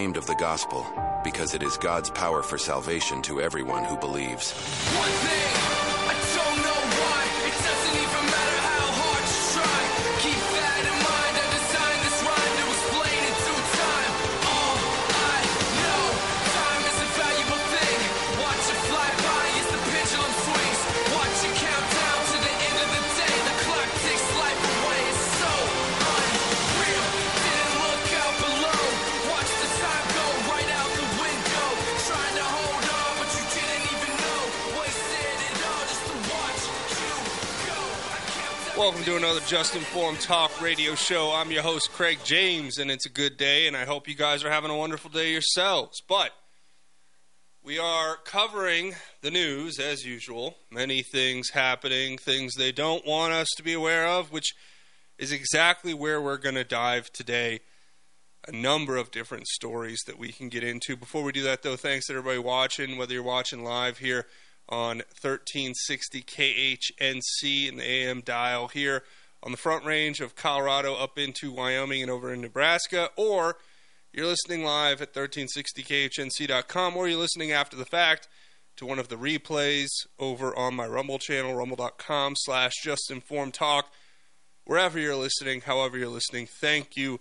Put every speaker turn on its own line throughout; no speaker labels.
ashamed of the gospel, because it is God's power for salvation to everyone who believes.
Welcome to another Just Informed Talk radio show. I'm your host, Craig James, and it's a good day, and I hope you guys are having a wonderful day yourselves. But we are covering the news as usual. Many things happening, things they don't want us to be aware of, which is exactly where we're going to dive today. A number of different stories that we can get into. Before we do that, though, thanks to everybody watching, whether you're watching live here on 1360 KHNC in the AM dial here on the front range of Colorado up into Wyoming and over in Nebraska, or you're listening live at 1360khnc.com, or you're listening after the fact to one of the replays over on my Rumble channel, rumble.com slash justinformedtalk. Wherever you're listening, however you're listening, thank you,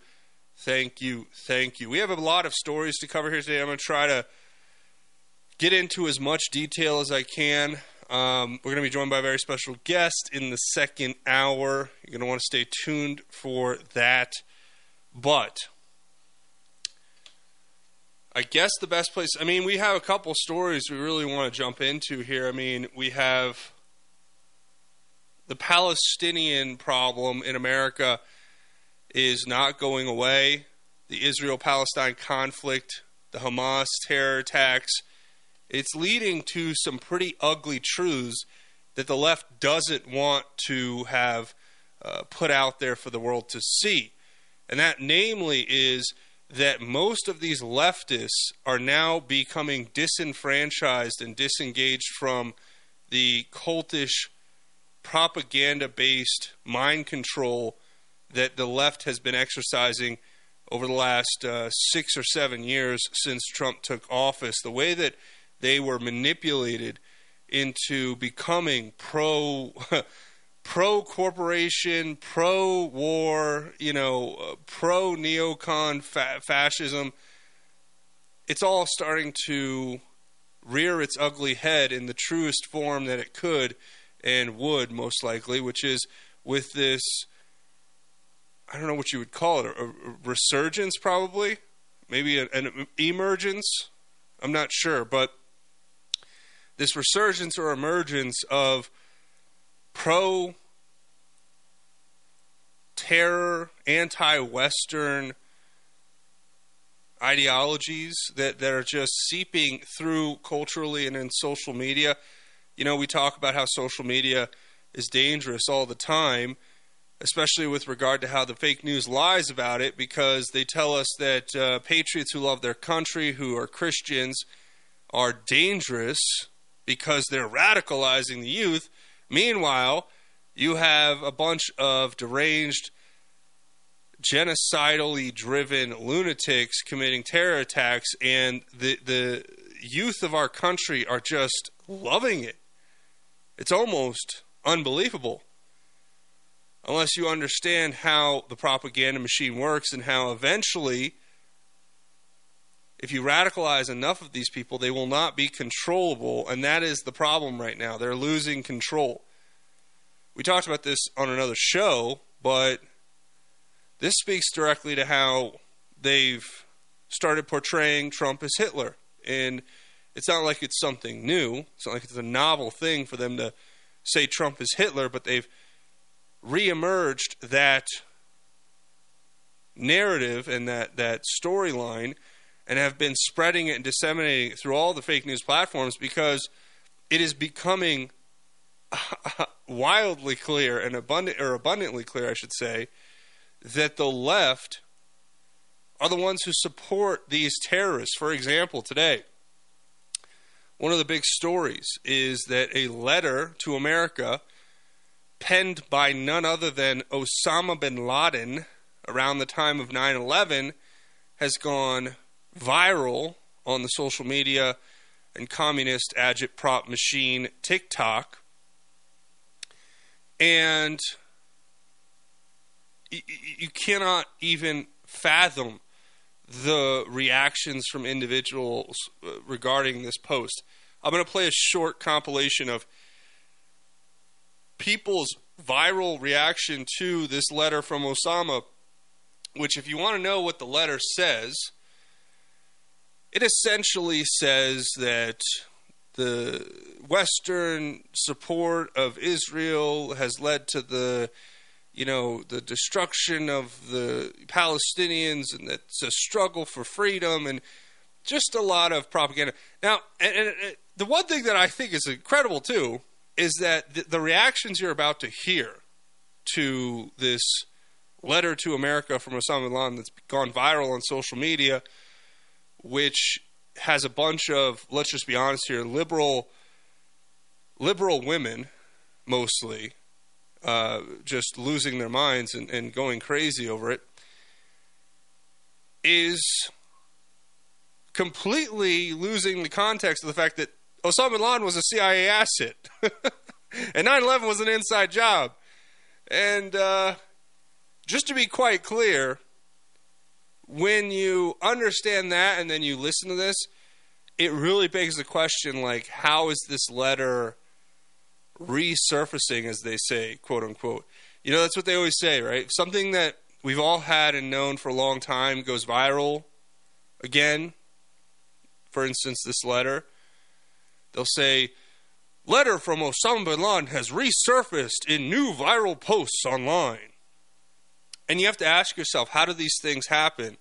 thank you, thank you. We have a lot of stories to cover here today. I'm going to try to get into as much detail as I can. Um, we're going to be joined by a very special guest in the second hour. You're going to want to stay tuned for that. But I guess the best place, I mean, we have a couple stories we really want to jump into here. I mean, we have the Palestinian problem in America is not going away. The Israel Palestine conflict, the Hamas terror attacks, it's leading to some pretty ugly truths that the left doesn't want to have uh, put out there for the world to see. And that, namely, is that most of these leftists are now becoming disenfranchised and disengaged from the cultish, propaganda based mind control that the left has been exercising over the last uh, six or seven years since Trump took office. The way that they were manipulated into becoming pro pro corporation, pro war, you know, pro neocon fa- fascism. It's all starting to rear its ugly head in the truest form that it could and would most likely, which is with this I don't know what you would call it, a, a resurgence probably, maybe an, an emergence. I'm not sure, but this resurgence or emergence of pro terror, anti Western ideologies that, that are just seeping through culturally and in social media. You know, we talk about how social media is dangerous all the time, especially with regard to how the fake news lies about it, because they tell us that uh, patriots who love their country, who are Christians, are dangerous because they're radicalizing the youth. Meanwhile, you have a bunch of deranged, genocidally driven lunatics committing terror attacks, and the the youth of our country are just loving it. It's almost unbelievable. Unless you understand how the propaganda machine works and how eventually, if you radicalize enough of these people, they will not be controllable. And that is the problem right now. They're losing control. We talked about this on another show, but this speaks directly to how they've started portraying Trump as Hitler. And it's not like it's something new. It's not like it's a novel thing for them to say Trump is Hitler, but they've reemerged that narrative and that, that storyline and have been spreading it and disseminating it through all the fake news platforms because it is becoming wildly clear and abundant or abundantly clear, I should say, that the left are the ones who support these terrorists. For example, today, one of the big stories is that a letter to America penned by none other than Osama bin Laden around the time of 9 11 has gone viral on the social media and communist agitprop machine TikTok. And you cannot even fathom the reactions from individuals uh, regarding this post. I'm going to play a short compilation of people's viral reaction to this letter from Osama, which, if you want to know what the letter says, it essentially says that the Western support of Israel has led to the you know the destruction of the Palestinians and it's a struggle for freedom and just a lot of propaganda. Now, and, and, and the one thing that I think is incredible too is that the, the reactions you're about to hear to this letter to America from Osama bin Laden that's gone viral on social media, which has a bunch of let's just be honest here liberal liberal women mostly uh, just losing their minds and, and going crazy over it is completely losing the context of the fact that Osama bin Laden was a CIA asset and 9 11 was an inside job. And uh, just to be quite clear, when you understand that and then you listen to this, it really begs the question like, how is this letter resurfacing, as they say, quote unquote? You know, that's what they always say, right? Something that we've all had and known for a long time goes viral again. For instance, this letter. They'll say, Letter from Osama bin Laden has resurfaced in new viral posts online. And you have to ask yourself, how do these things happen?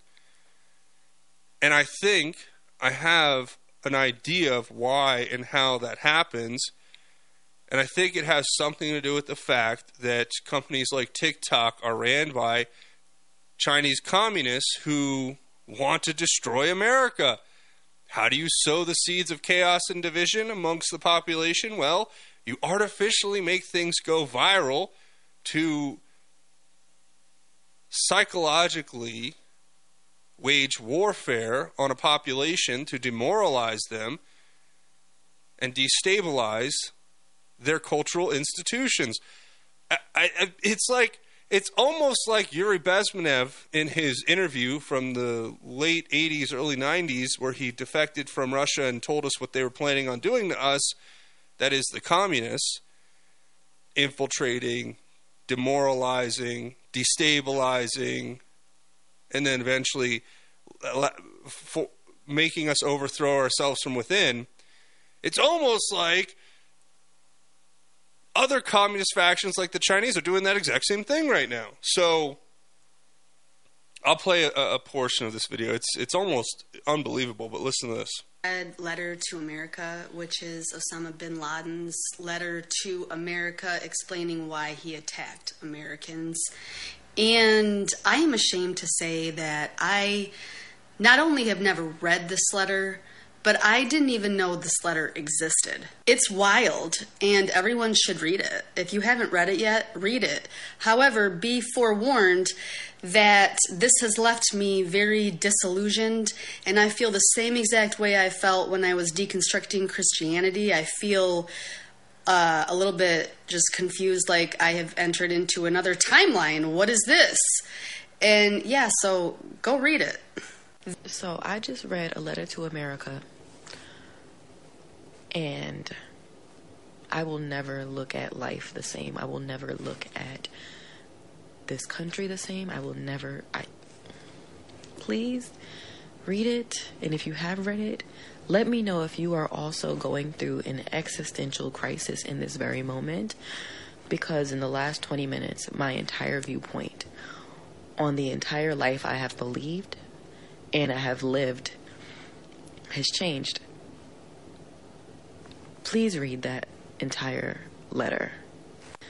And I think I have an idea of why and how that happens. And I think it has something to do with the fact that companies like TikTok are ran by Chinese communists who want to destroy America. How do you sow the seeds of chaos and division amongst the population? Well, you artificially make things go viral to psychologically wage warfare on a population to demoralize them and destabilize their cultural institutions. I, I, it's like it's almost like Yuri Bezmenov in his interview from the late 80s, early 90s, where he defected from Russia and told us what they were planning on doing to us. That is, the communists infiltrating, demoralizing, destabilizing, and then eventually uh, for making us overthrow ourselves from within. It's almost like other communist factions like the Chinese are doing that exact same thing right now. So I'll play a, a portion of this video. It's it's almost unbelievable, but listen to this.
Letter to America, which is Osama bin Laden's letter to America explaining why he attacked Americans. And I am ashamed to say that I not only have never read this letter, but I didn't even know this letter existed. It's wild, and everyone should read it. If you haven't read it yet, read it. However, be forewarned that this has left me very disillusioned, and I feel the same exact way I felt when I was deconstructing Christianity. I feel uh, a little bit just confused, like I have entered into another timeline. What is this? And yeah, so go read it.
So I just read A Letter to America, and I will never look at life the same. I will never look at this country the same. I will never. I please read it, and if you have read it, let me know if you are also going through an existential crisis in this very moment. Because in the last 20 minutes, my entire viewpoint on the entire life I have believed and I have lived has changed. Please read that entire letter.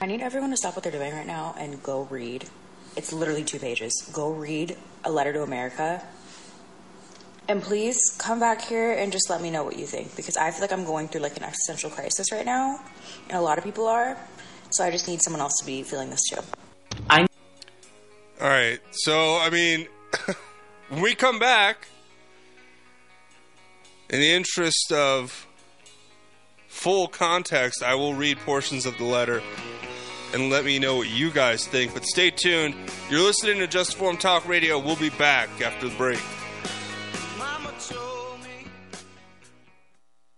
I need everyone to stop what they're doing right now and go read. It's literally two pages. Go read A Letter to America. And please come back here and just let me know what you think because I feel like I'm going through like an existential crisis right now, and a lot of people are. So I just need someone else to be feeling this too. I.
All right. So, I mean, when we come back, In the interest of full context, I will read portions of the letter and let me know what you guys think. But stay tuned. You're listening to Just Informed Talk Radio. We'll be back after the break.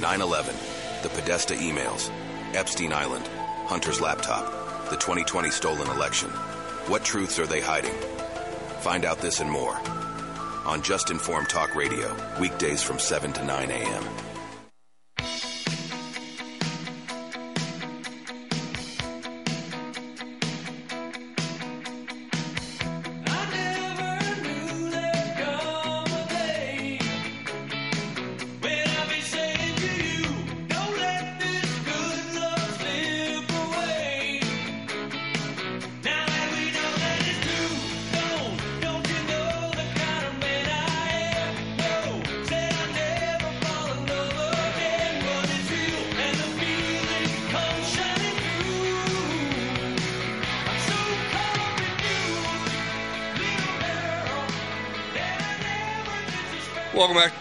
9 11, the Podesta emails, Epstein Island, Hunter's laptop, the 2020 stolen election. What truths are they hiding? Find out this and more on Just Informed Talk Radio, weekdays from 7 to 9 a.m.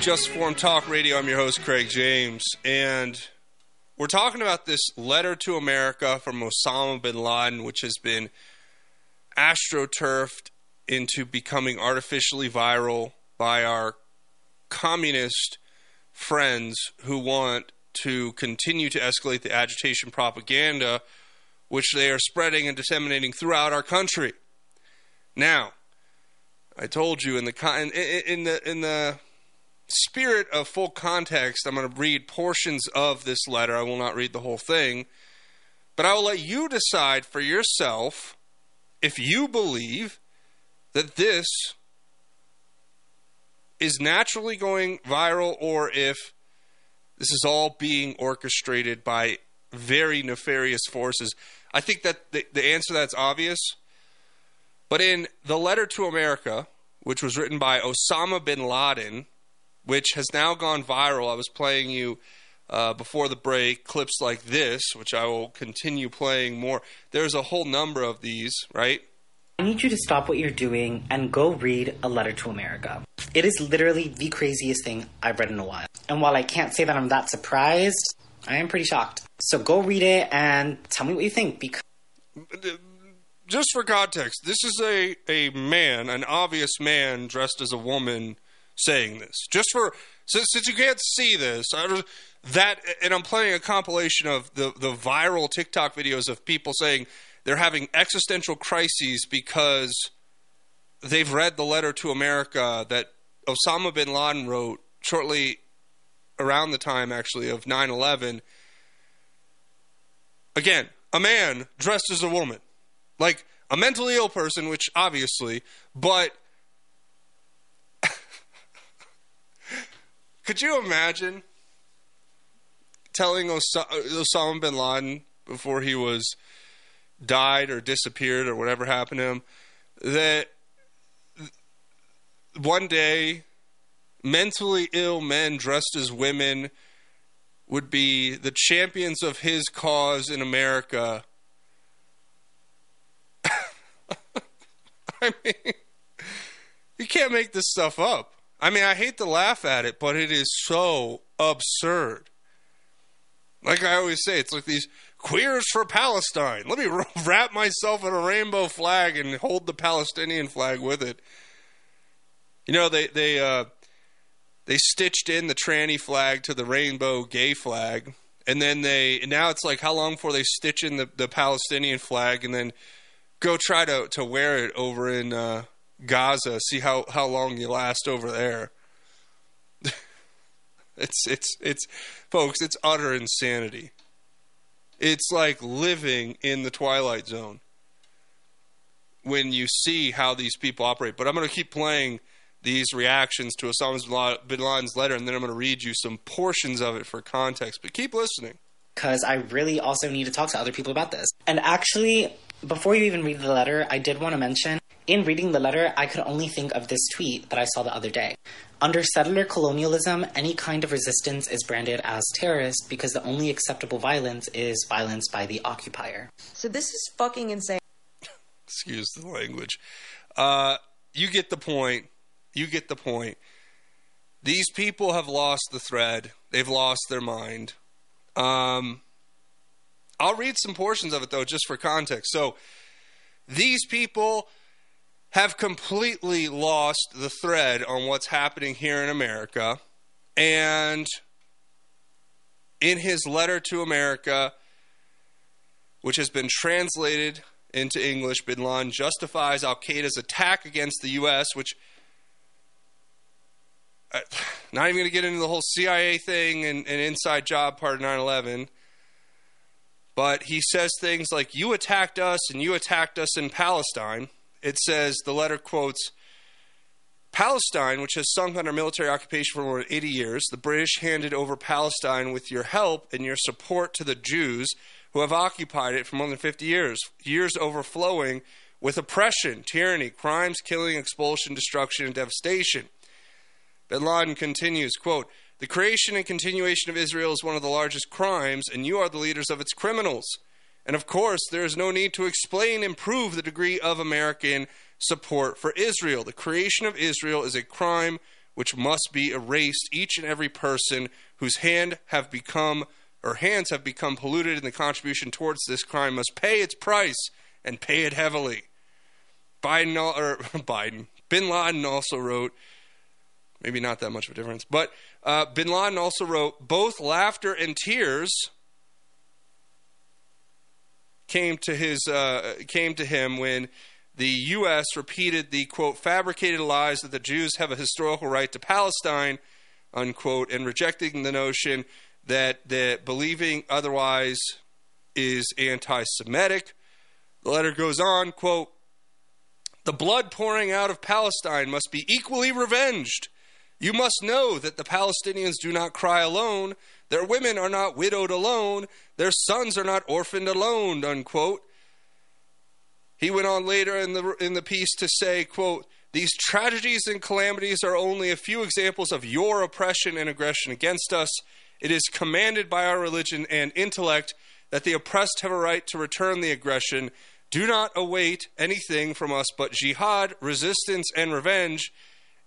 Just Informed Talk Radio. I'm your host, Craig James. And we're talking about this letter to America from Osama bin Laden, which has been astroturfed into becoming artificially viral by our communist friends who want to continue to escalate the agitation propaganda which they are spreading and disseminating throughout our country. Now, I told you in the in, in the in the spirit of full context, I'm going to read portions of this letter. I will not read the whole thing, but I will let you decide for yourself if you believe that this is naturally going viral or if this is all being orchestrated by very nefarious forces. I think that the, the answer to that's obvious. But in the letter to America, which was written by Osama bin Laden, which has now gone viral. I was playing you uh, before the break clips like this, which I will continue playing more. There's a whole number of these, right?
I need you to stop what you're doing and go read A Letter to America. It is literally the craziest thing I've read in a while. And while I can't say that I'm that surprised, I am pretty shocked. So go read it and tell me what you think because
just for context, this is a, a man, an obvious man dressed as a woman saying this. Just for since, since you can't see this, I, that and I'm playing a compilation of the the viral TikTok videos of people saying they're having existential crises because they've read the letter to America that Osama bin Laden wrote shortly around the time actually of 9/11. Again, a man dressed as a woman. Like a mentally ill person, which obviously, but Could you imagine telling Os- Osama bin Laden before he was died or disappeared or whatever happened to him that one day mentally ill men dressed as women would be the champions of his cause in America? I mean, you can't make this stuff up. I mean, I hate to laugh at it, but it is so absurd. Like I always say, it's like these queers for Palestine. Let me wrap myself in a rainbow flag and hold the Palestinian flag with it. You know, they they uh, they stitched in the tranny flag to the rainbow gay flag, and then they now it's like how long before they stitch in the, the Palestinian flag and then go try to to wear it over in uh, Gaza, see how, how long you last over there. it's it's it's folks, it's utter insanity. It's like living in the twilight zone when you see how these people operate. But I'm going to keep playing these reactions to Osama bin Laden's letter, and then I'm going to read you some portions of it for context. But keep listening.
because I really also need to talk to other people about this. And actually, before you even read the letter, I did want to mention in reading the letter, I could only think of this tweet that I saw the other day. Under settler colonialism, any kind of resistance is branded as terrorist because the only acceptable violence is violence by the occupier.
So this is fucking insane.
Excuse the language. Uh, you get the point. You get the point. These people have lost the thread. They've lost their mind. Um, I'll read some portions of it though, just for context. So, these people have completely lost the thread on what's happening here in America. And in his letter to America, which has been translated into English, bin Laden justifies Al Qaeda's attack against the U.S., which. Uh, not even going to get into the whole CIA thing and, and inside job part of 9 11. But he says things like, You attacked us and you attacked us in Palestine. It says, the letter quotes, Palestine, which has sunk under military occupation for more than 80 years, the British handed over Palestine with your help and your support to the Jews who have occupied it for more than 50 years, years overflowing with oppression, tyranny, crimes, killing, expulsion, destruction, and devastation. Bin Laden continues, quote, The creation and continuation of Israel is one of the largest crimes, and you are the leaders of its criminals. And of course, there is no need to explain and prove the degree of American support for Israel. The creation of Israel is a crime which must be erased. Each and every person whose hand have become or hands have become polluted in the contribution towards this crime must pay its price and pay it heavily. Biden or Biden, Bin Laden also wrote, maybe not that much of a difference, but uh, Bin Laden also wrote, both laughter and tears came to his uh, came to him when the U.S. repeated the quote fabricated lies that the Jews have a historical right to Palestine unquote and rejecting the notion that that believing otherwise is anti-Semitic. The letter goes on quote the blood pouring out of Palestine must be equally revenged. You must know that the Palestinians do not cry alone. Their women are not widowed alone. Their sons are not orphaned alone, unquote. He went on later in the, in the piece to say, quote, these tragedies and calamities are only a few examples of your oppression and aggression against us. It is commanded by our religion and intellect that the oppressed have a right to return the aggression. Do not await anything from us but jihad, resistance, and revenge.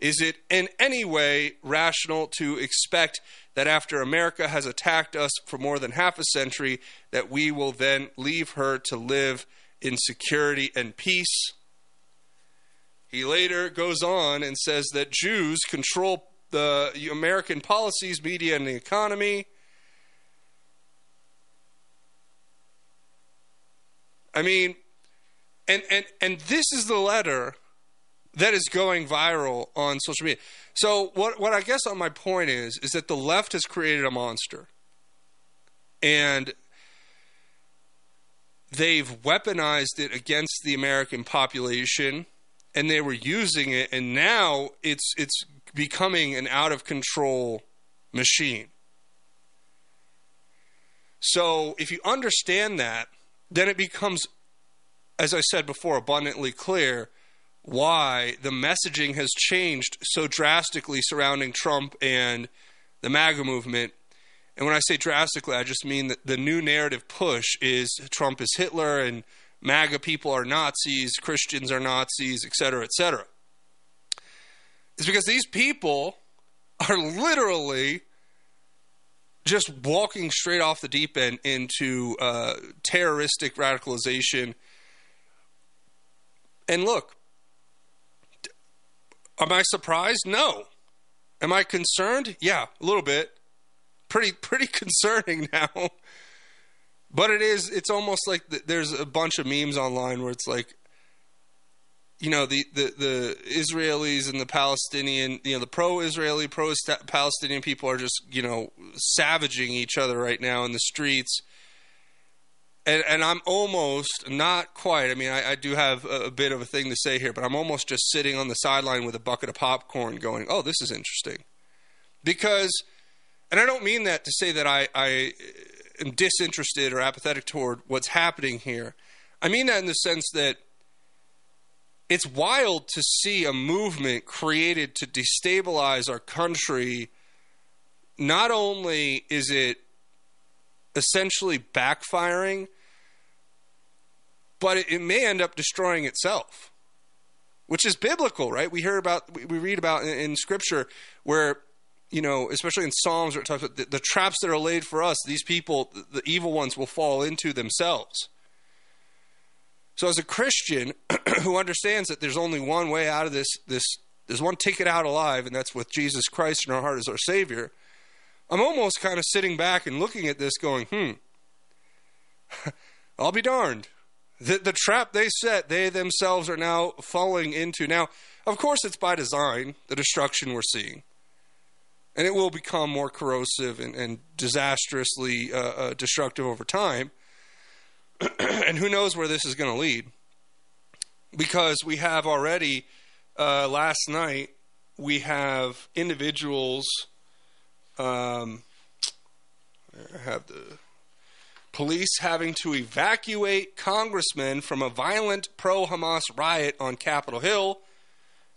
Is it in any way rational to expect that after America has attacked us for more than half a century, that we will then leave her to live in security and peace? He later goes on and says that Jews control the American policies, media, and the economy. I mean, and, and, and this is the letter that is going viral on social media. So what what I guess on my point is is that the left has created a monster. And they've weaponized it against the American population and they were using it and now it's it's becoming an out of control machine. So if you understand that, then it becomes as I said before abundantly clear why the messaging has changed so drastically surrounding Trump and the MAGA movement. And when I say drastically, I just mean that the new narrative push is Trump is Hitler and MAGA people are Nazis, Christians are Nazis, et cetera, et cetera. It's because these people are literally just walking straight off the deep end into uh, terroristic radicalization. And look, Am I surprised? No. Am I concerned? Yeah, a little bit. Pretty pretty concerning now. But it is it's almost like the, there's a bunch of memes online where it's like you know the, the, the Israelis and the Palestinian, you know the pro-Israeli, pro-Palestinian people are just you know savaging each other right now in the streets, and, and I'm almost not quite. I mean, I, I do have a, a bit of a thing to say here, but I'm almost just sitting on the sideline with a bucket of popcorn, going, "Oh, this is interesting," because, and I don't mean that to say that I, I uh, am disinterested or apathetic toward what's happening here. I mean that in the sense that it's wild to see a movement created to destabilize our country. Not only is it essentially backfiring, but it, it may end up destroying itself, which is biblical, right? We hear about, we, read about in, in Scripture where you know, especially in Psalms where it talks about the, the, traps that are laid for us, these people, the, the evil ones, will fall into themselves. So, as a Christian who understands that there's only one way out of this, this, there's one ticket out alive, and that's with Jesus Christ in our heart as our Savior. I'm almost kind of sitting back and looking at this, going, "Hmm, I'll be darned." The, the trap they set, they themselves are now falling into. Now, of course, it's by design, the destruction we're seeing. And it will become more corrosive and, and disastrously uh, uh, destructive over time. and who knows where this is going to lead? Because we have already, uh, last night, we have individuals. Um, I have the police having to evacuate congressmen from a violent pro Hamas riot on Capitol Hill.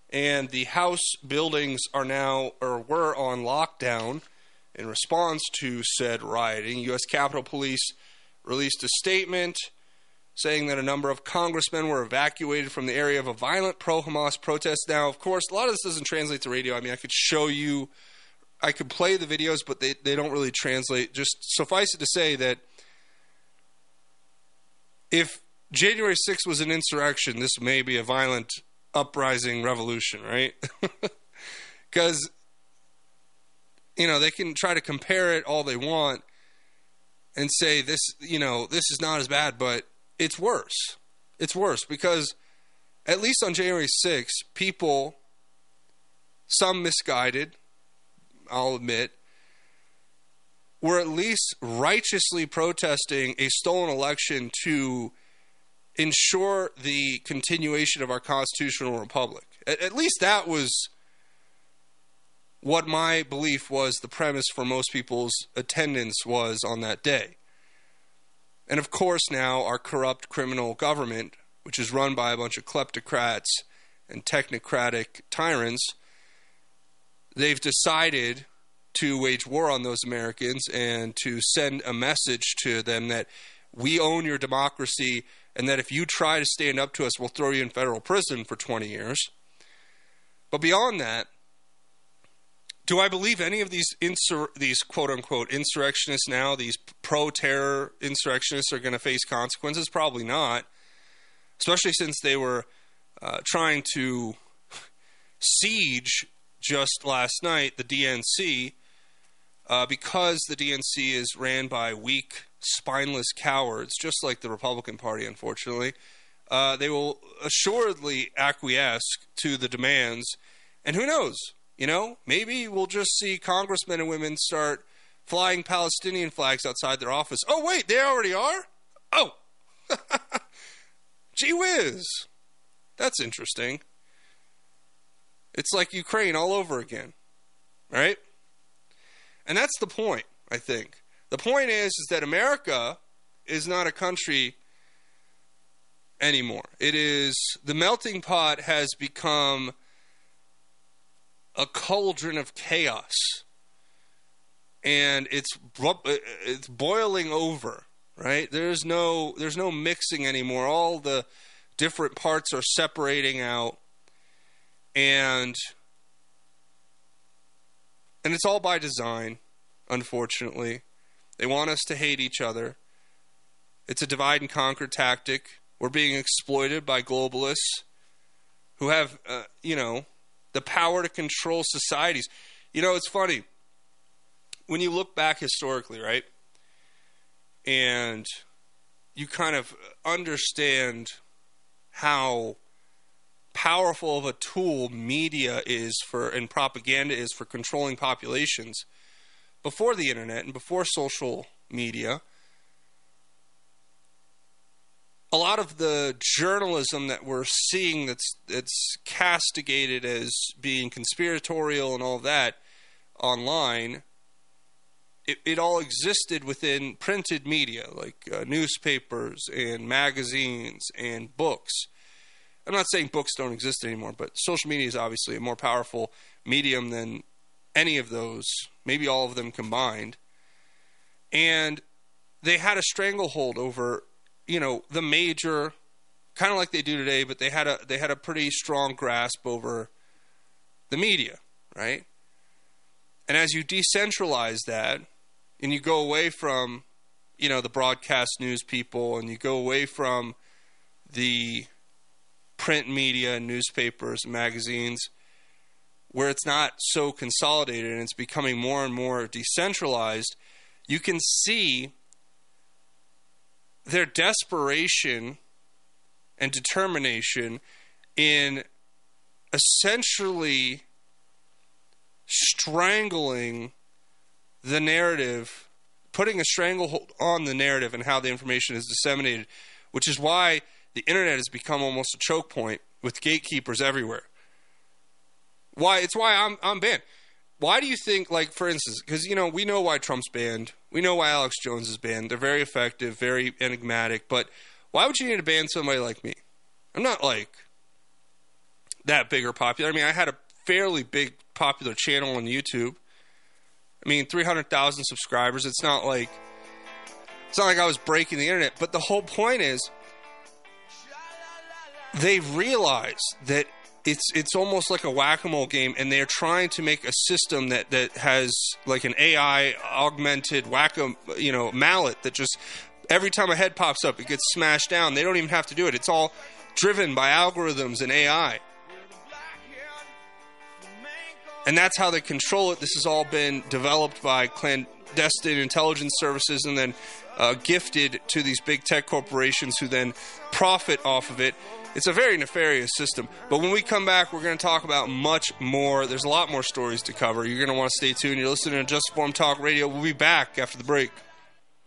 And the House buildings are now, or were on lockdown in response to said rioting. U.S. Capitol Police released a statement saying that a number of congressmen were evacuated from the area of a violent pro Hamas protest. Now, of course, a lot of this doesn't translate to radio. I mean, I could show you, I could play the videos, but they, they don't really translate. Just suffice it to say that if January 6th was an insurrection, this may be a violent uprising revolution, right? Because, you know, they can try to compare it all they want and say this, you know, this is not as bad, but it's worse. It's worse because at least on January 6th, people, some misguided, I'll admit, were at least righteously protesting a stolen election to ensure the continuation of our constitutional republic. At, at, least that was what my belief was the premise for most people's attendance was on that day. And of course, now our corrupt criminal government, which is run by a bunch of kleptocrats and technocratic tyrants, they've decided to wage war on those Americans and to send a message to them that we own your democracy and that if you try to stand up to us, we'll throw you in federal prison for 20 years. But beyond that, do I believe any of these insur- these quote unquote insurrectionists now, these pro terror insurrectionists, are going to face consequences? Probably not, especially since they were uh, trying to siege just last night the DNC uh, because the DNC is ran by weak, spineless cowards, just like the Republican Party, unfortunately. Uh, they will assuredly acquiesce to the demands, and who knows? You know, maybe we'll just see congressmen and women start flying Palestinian flags outside their office. Oh, wait, they already are? Oh, gee whiz. That's interesting. It's like Ukraine all over again, right? And that's the point, I think. The point is, is that America is not a country anymore. It is the melting pot has become a cauldron of chaos, and it's it's boiling over. Right? There's no there's no mixing anymore. All the different parts are separating out, and and it's all by design, unfortunately. They want us to hate each other. It's a divide and conquer tactic. We're being exploited by globalists who have, uh, you know, the power to control societies. You know, it's funny. When you look back historically, right? And you kind of understand how powerful of a tool media is for and propaganda is for controlling populations before the internet and before social media. A lot of the journalism that we're seeing that's that's castigated as being conspiratorial and all that online it, it all existed within printed media like uh, newspapers and magazines and books i'm not saying books don't exist anymore but social media is obviously a more powerful medium than any of those maybe all of them combined. And they had a stranglehold over you know the major kind of like they do today but they had a they had a pretty strong grasp over the media right? And as you decentralize that and you go away from you know the broadcast news people and you go away from the print media newspapers magazines where it's not so consolidated and it's becoming more and more decentralized you can see their desperation and determination in essentially strangling the narrative, putting a stranglehold on the narrative and how the information is disseminated, which is why the internet has become almost a choke point with gatekeepers everywhere. Why it's why I'm I'm banned. Why do you think, like, for instance, because you know we know why Trump's banned, we know why Alex Jones is banned. They're very effective, very enigmatic, but why would you need to ban somebody like me? I'm not like that big or popular. I mean, I had a fairly big popular channel on YouTube. I mean, 300,000 subscribers. It's not like it's not like I was breaking the internet, but the whole point is they realize that it's it's almost like a whack-a-mole game and they're trying to make a system that that has like an AI augmented whack a you know mallet that just every time a head pops up it gets smashed down. They don't even have to do it. It's all driven by algorithms and AI. And that's how they control it. This has all been developed by clandestine intelligence services and then uh, gifted to these big tech corporations who then profit off of it. It's a very nefarious system. But when we come back, we're going to talk about much more. There's a lot more stories to cover. You're going to want to stay tuned. You're listening to Just Informed Talk Radio. We'll be back after the break.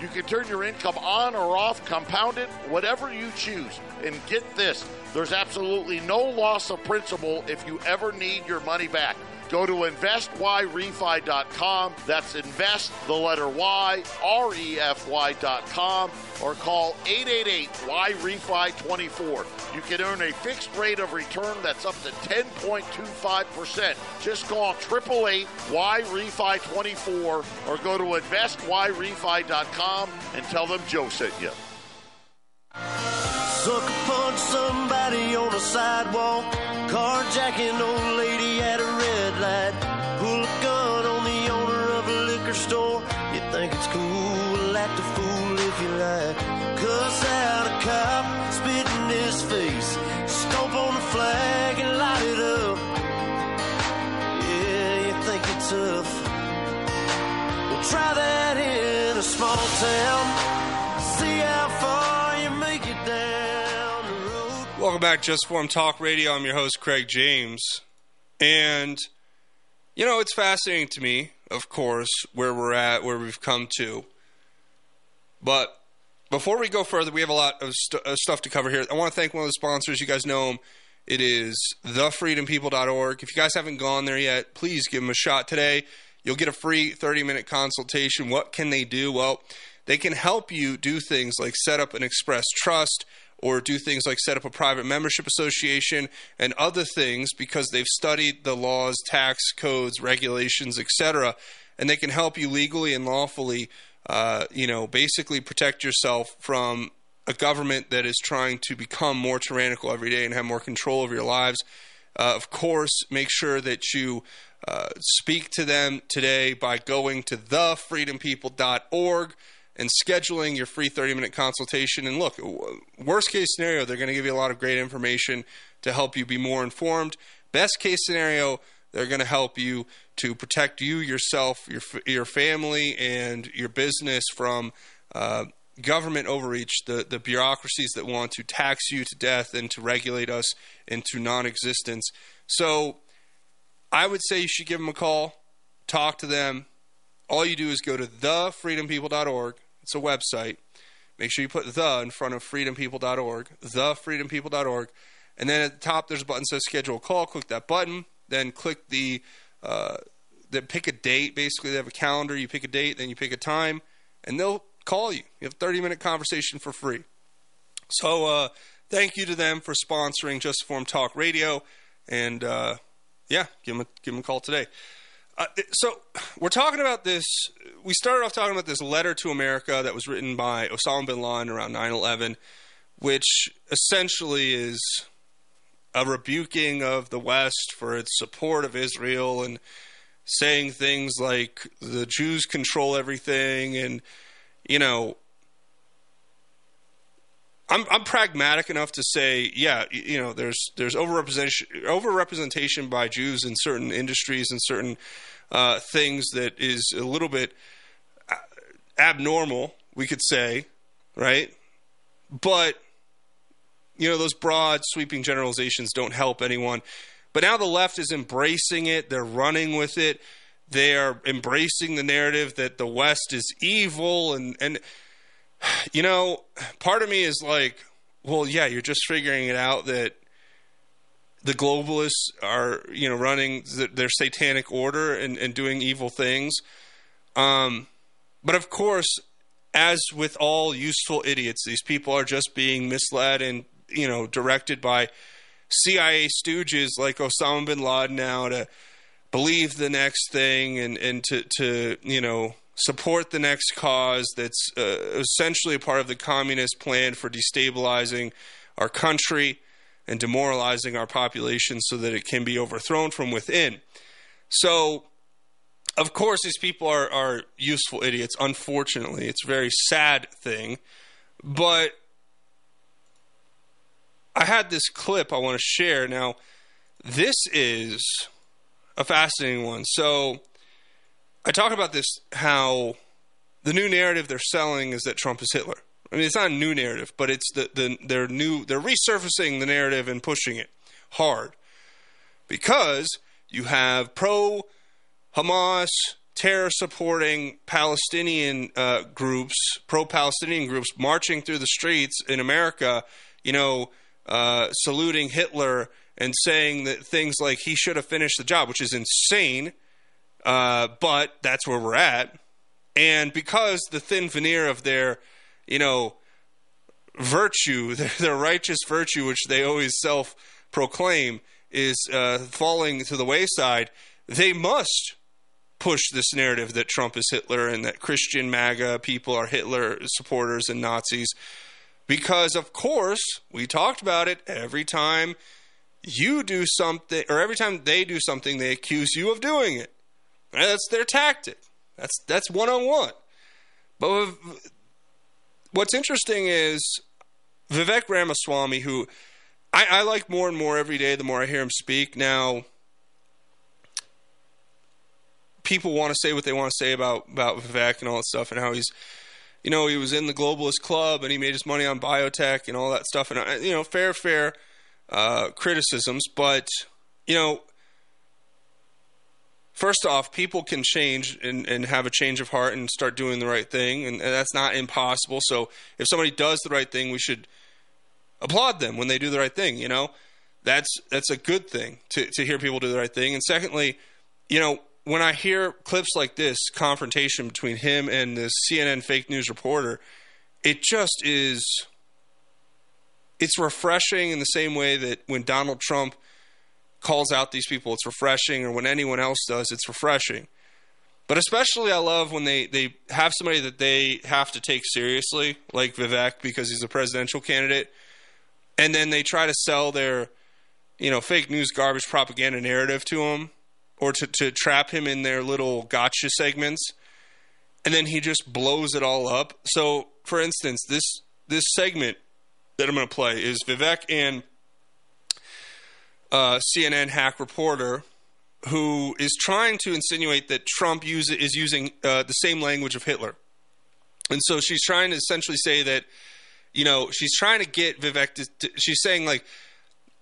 You can turn your income on or off, compound it, whatever you choose. And get this there's absolutely no loss of principal if you ever need your money back. Go to investyrefy.com. That's invest, the letter Y, R E F Y.com, or call 888 Y Refi 24. You can earn a fixed rate of return that's up to 10.25%. Just call 888 Y Refi 24 or go to investyrefy.com and tell them Joe sent you.
Sucker punch somebody on a sidewalk. Carjacking old lady light. Pull a gun on the owner of a liquor store. You think it's cool, act a fool if you like. Cuss out a cop, spit in his face. Stomp on the flag and light it up. Yeah, you think you're tough. Well, try that in a small town. See how far you make it down the road.
Welcome Welcome back, Just Informed Talk Radio. I'm your host, Craig James. And, you know, it's fascinating to me, of course, where we're at, where we've come to. But before we go further, we have a lot of st- uh, stuff to cover here. I want to thank one of the sponsors. You guys know him. It is thefreedompeople.org. If you guys haven't gone there yet, please give them a shot today. You'll get a free 30 minute consultation. What can they do? Well, they can help you do things like set up an express trust or do things like set up a private membership association and other things because they've studied the laws, tax codes, regulations, etc. And they can help you legally and lawfully, uh, you know, basically protect yourself from a government that is trying to become more tyrannical every day and have more control over your lives. Uh, of course, make sure that you uh, speak to them today by going to thefreedompeople.org and scheduling your free 30 minute consultation. And look, worst case scenario, they're going to give you a lot of great information to help you be more informed. Best case scenario, they're going to help you to protect you, yourself, your, your family, and your business from uh, government overreach, the, the bureaucracies that want to tax you to death and to regulate us into non existence. So I would say you should give them a call, talk to them. All you do is go to thefreedompeople.org. It's a website. Make sure you put the in front of freedompeople.org, thefreedompeople.org. And then at the top, there's a button that says schedule a call. Click that button. Then click the, uh, then pick a date. Basically, they have a calendar. You pick a date, then you pick a time, and they'll call you. You have a 30 minute conversation for free. So, uh, thank you to them for sponsoring Just Informed Talk Radio. And, uh, yeah, give them, a, give them a call today. Uh, so we're talking about this. We started off talking about this letter to America that was written by Osama bin Laden around 9/11, which essentially is a rebuking of the West for its support of Israel and saying things like the Jews control everything, and you know. I'm I'm pragmatic enough to say, yeah, you know, there's there's overrepresentation overrepresentation by Jews in certain industries and certain uh, things that is a little bit abnormal, we could say, right? But you know, those broad sweeping generalizations don't help anyone. But now the left is embracing it, they're running with it. They are embracing the narrative that the West is evil and and you know, part of me is like, well, yeah, you're just figuring it out that the globalists are, you know, running their satanic order and, and doing evil things. Um, but of course, as with all useful idiots, these people are just being misled and, you know, directed by CIA stooges like Osama bin Laden now to believe the next thing and, and to, to, you know, support the next cause that's uh, essentially a part of the communist plan for destabilizing our country and demoralizing our population so that it can be overthrown from within. So, of course, these people are, are useful idiots. Unfortunately, it's a very sad thing. But I had this clip I want to share. Now, this is a fascinating one. So, I talk about this how the new narrative they're selling is that Trump is Hitler. I mean, it's not a new narrative, but it's the, the they're new they're resurfacing the narrative and pushing it hard because you have pro Hamas terror supporting Palestinian uh, groups, pro Palestinian groups marching through the streets in America, you know, uh, saluting Hitler and saying that things like he should have finished the job, which is insane. Uh, but that's where we're at. And because the thin veneer of their, you know, virtue, their, their righteous virtue, which they always self proclaim, is uh, falling to the wayside, they must push this narrative that Trump is Hitler and that Christian MAGA people are Hitler supporters and Nazis. Because, of course, we talked about it every time you do something, or every time they do something, they accuse you of doing it. That's their tactic. That's that's one on one. But what's interesting is Vivek Ramaswamy, who I, I, like more and more every day. The more I hear him speak now, people want to say what they want to say about about Vivek and all that stuff, and how he's, you know, he was in the globalist club and he made his money on biotech and all that stuff. And you know, fair, fair. uh, criticisms, but you know, first off, people can change and, and have a change of heart and start doing the right thing, and, and that's not impossible. So if somebody does the right thing, we should applaud them when they do the right thing. You know, that's that's a good thing to to hear people do the right thing. And secondly, you know, when I hear clips like this confrontation between him and this CNN fake news reporter, it just is. It's refreshing in the same way that when Donald Trump calls out these people, it's refreshing, or when anyone else does, it's refreshing. But especially, I love when they, they have somebody that they have to take seriously, like Vivek, because he's a presidential candidate, and then they try to sell their, you know, fake news, garbage propaganda narrative to him, or to, to trap him in their little gotcha segments, and then he just blows it all up. So, for instance, this this segment that I'm going to play is Vivek and uh, CNN hack reporter who is trying to insinuate that Trump use, is using uh, the same language of Hitler. And so she's trying to essentially say that, you know, she's trying to get Vivek to, to she's saying like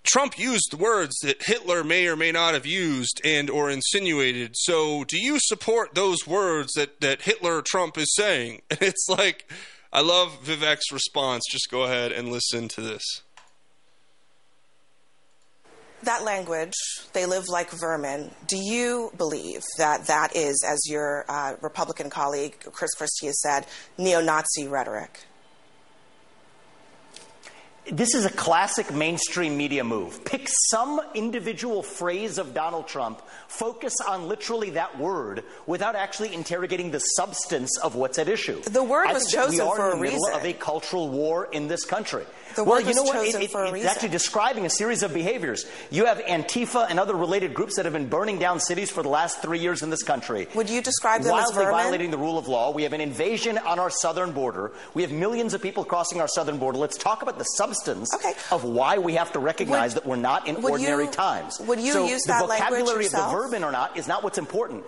Trump used words that Hitler may or may not have used and or insinuated. So do you support those words that, that Hitler Trump is saying? And it's like I love Vivek's response. Just go ahead and listen to this.
That language, they live like vermin. Do you believe that that is, as your uh, Republican colleague Chris Christie has said, neo Nazi rhetoric?
This is a classic mainstream media move. Pick some individual phrase of Donald Trump, focus on literally that word without actually interrogating the substance of what's at issue.
The word
I
was chosen
we are
for
in the
a
middle
reason.
of a cultural war in this country.
The
well, you know what? It- it- it's
reason.
actually describing a series of behaviors. You have Antifa and other related groups that have been burning down cities for the last three years in this country.
Would you describe them as
wildly
vermin?
violating the rule of law. We have an invasion on our southern border. We have millions of people crossing our southern border. Let's talk about the substance of why we have to recognize
Would-
that we're not in ordinary
you-
times.
would you
so
use
the
that language
vocabulary of
yourself?
the vermin or not is not what's important.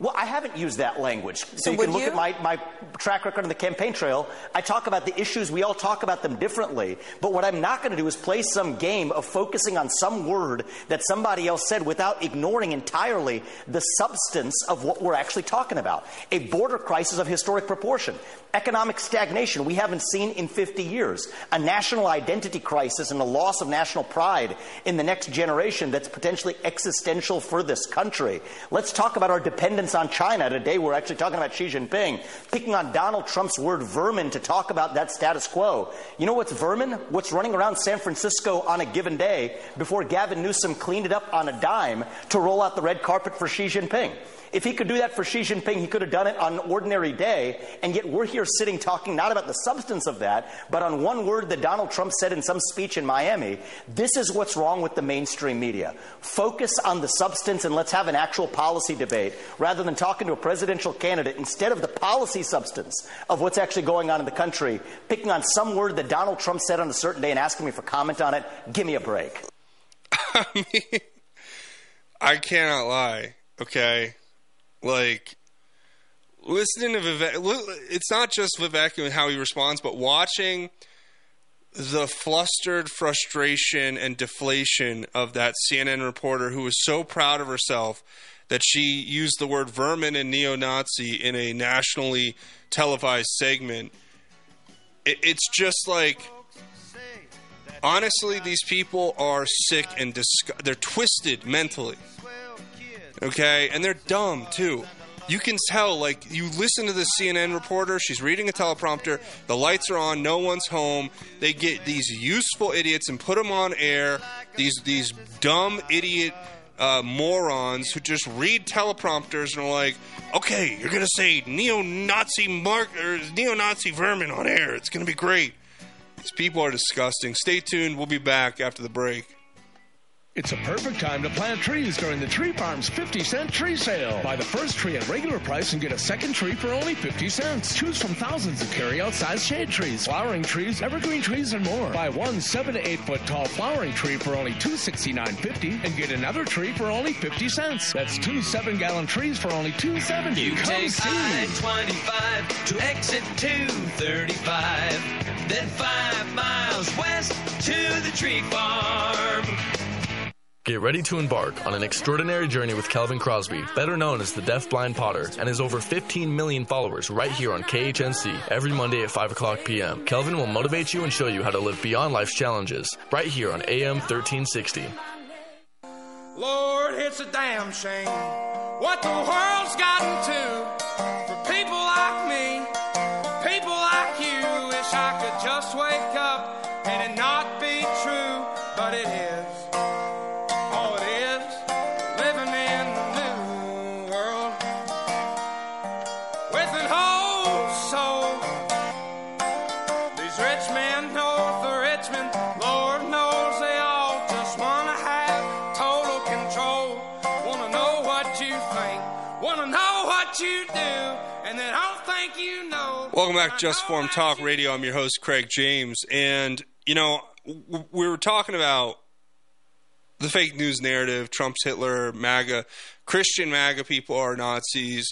Well, I haven't used that language. So,
So
you can look
you?
at my, my track record on the campaign trail. I talk about the issues. We all talk about them differently. But what I'm not going to do is play some game of focusing on some word that somebody else said without ignoring entirely the substance of what we're actually talking about. A border crisis of historic proportion. Economic stagnation we haven't seen in 50 years. A national identity crisis and a loss of national pride in the next generation that's potentially existential for this country. Let's talk about our dependence on China. Today we're actually talking about Xi Jinping, picking on Donald Trump's word vermin to talk about that status quo. You know what's vermin? What's running around San Francisco on a given day before Gavin Newsom cleaned it up on a dime to roll out the red carpet for Xi Jinping. If he could do that for Xi Jinping, he could have done it on an ordinary day. And yet we're here sitting talking not about the substance of that, but on one word that Donald Trump said in some speech in Miami. This is what's wrong with the mainstream media. Focus on the substance and let's have an actual policy debate rather than talking to a presidential candidate instead of the policy substance of what's actually going on in the country, picking on some word that Donald Trump said on a certain day and asking me for comment on it. Give me a break.
I cannot lie. Okay, like listening to Vivek. It's not just Vivek and how he responds, but watching the flustered frustration and deflation of that CNN reporter who was so proud of herself that she used the word vermin and neo-Nazi in a nationally televised segment. It's just like honestly, these people are sick and they're twisted mentally. Okay, and they're dumb too. You can tell, like, you listen to the CNN reporter, she's reading a teleprompter, the lights are on, no one's home. They get these useful idiots and put them on air, these, these dumb idiot uh, morons who just read teleprompters and are like, okay, you're going to say neo Nazi mark or neo Nazi vermin on air. It's going to be great. These people are disgusting. Stay tuned. We'll be back after the break.
It's a perfect time to plant trees during the Tree Farm's 50 cent tree sale. Buy the first tree at regular price and get a second tree for only 50 cents. Choose from thousands of carry-out size shade trees, flowering trees, evergreen trees, and more. Buy one 7 to 8 foot tall flowering tree for only $269.50 and get another tree for only 50 cents. That's two 7 gallon trees for only 270.
You
Come
take
see.
I-25 to exit 235. then five miles west to the tree farm.
Get ready to embark on an extraordinary journey with Kelvin Crosby, better known as the Deaf Blind Potter, and his over 15 million followers right here on KHNC every Monday at 5 o'clock p.m. Kelvin will motivate you and show you how to live beyond life's challenges right here on AM 1360.
Lord, it's a damn shame what the world's gotten to for people like me,
back Just Informed Talk Radio. I'm your host, Craig James. And, you know, we were talking about the fake news narrative Trump's Hitler, MAGA, Christian MAGA people are Nazis,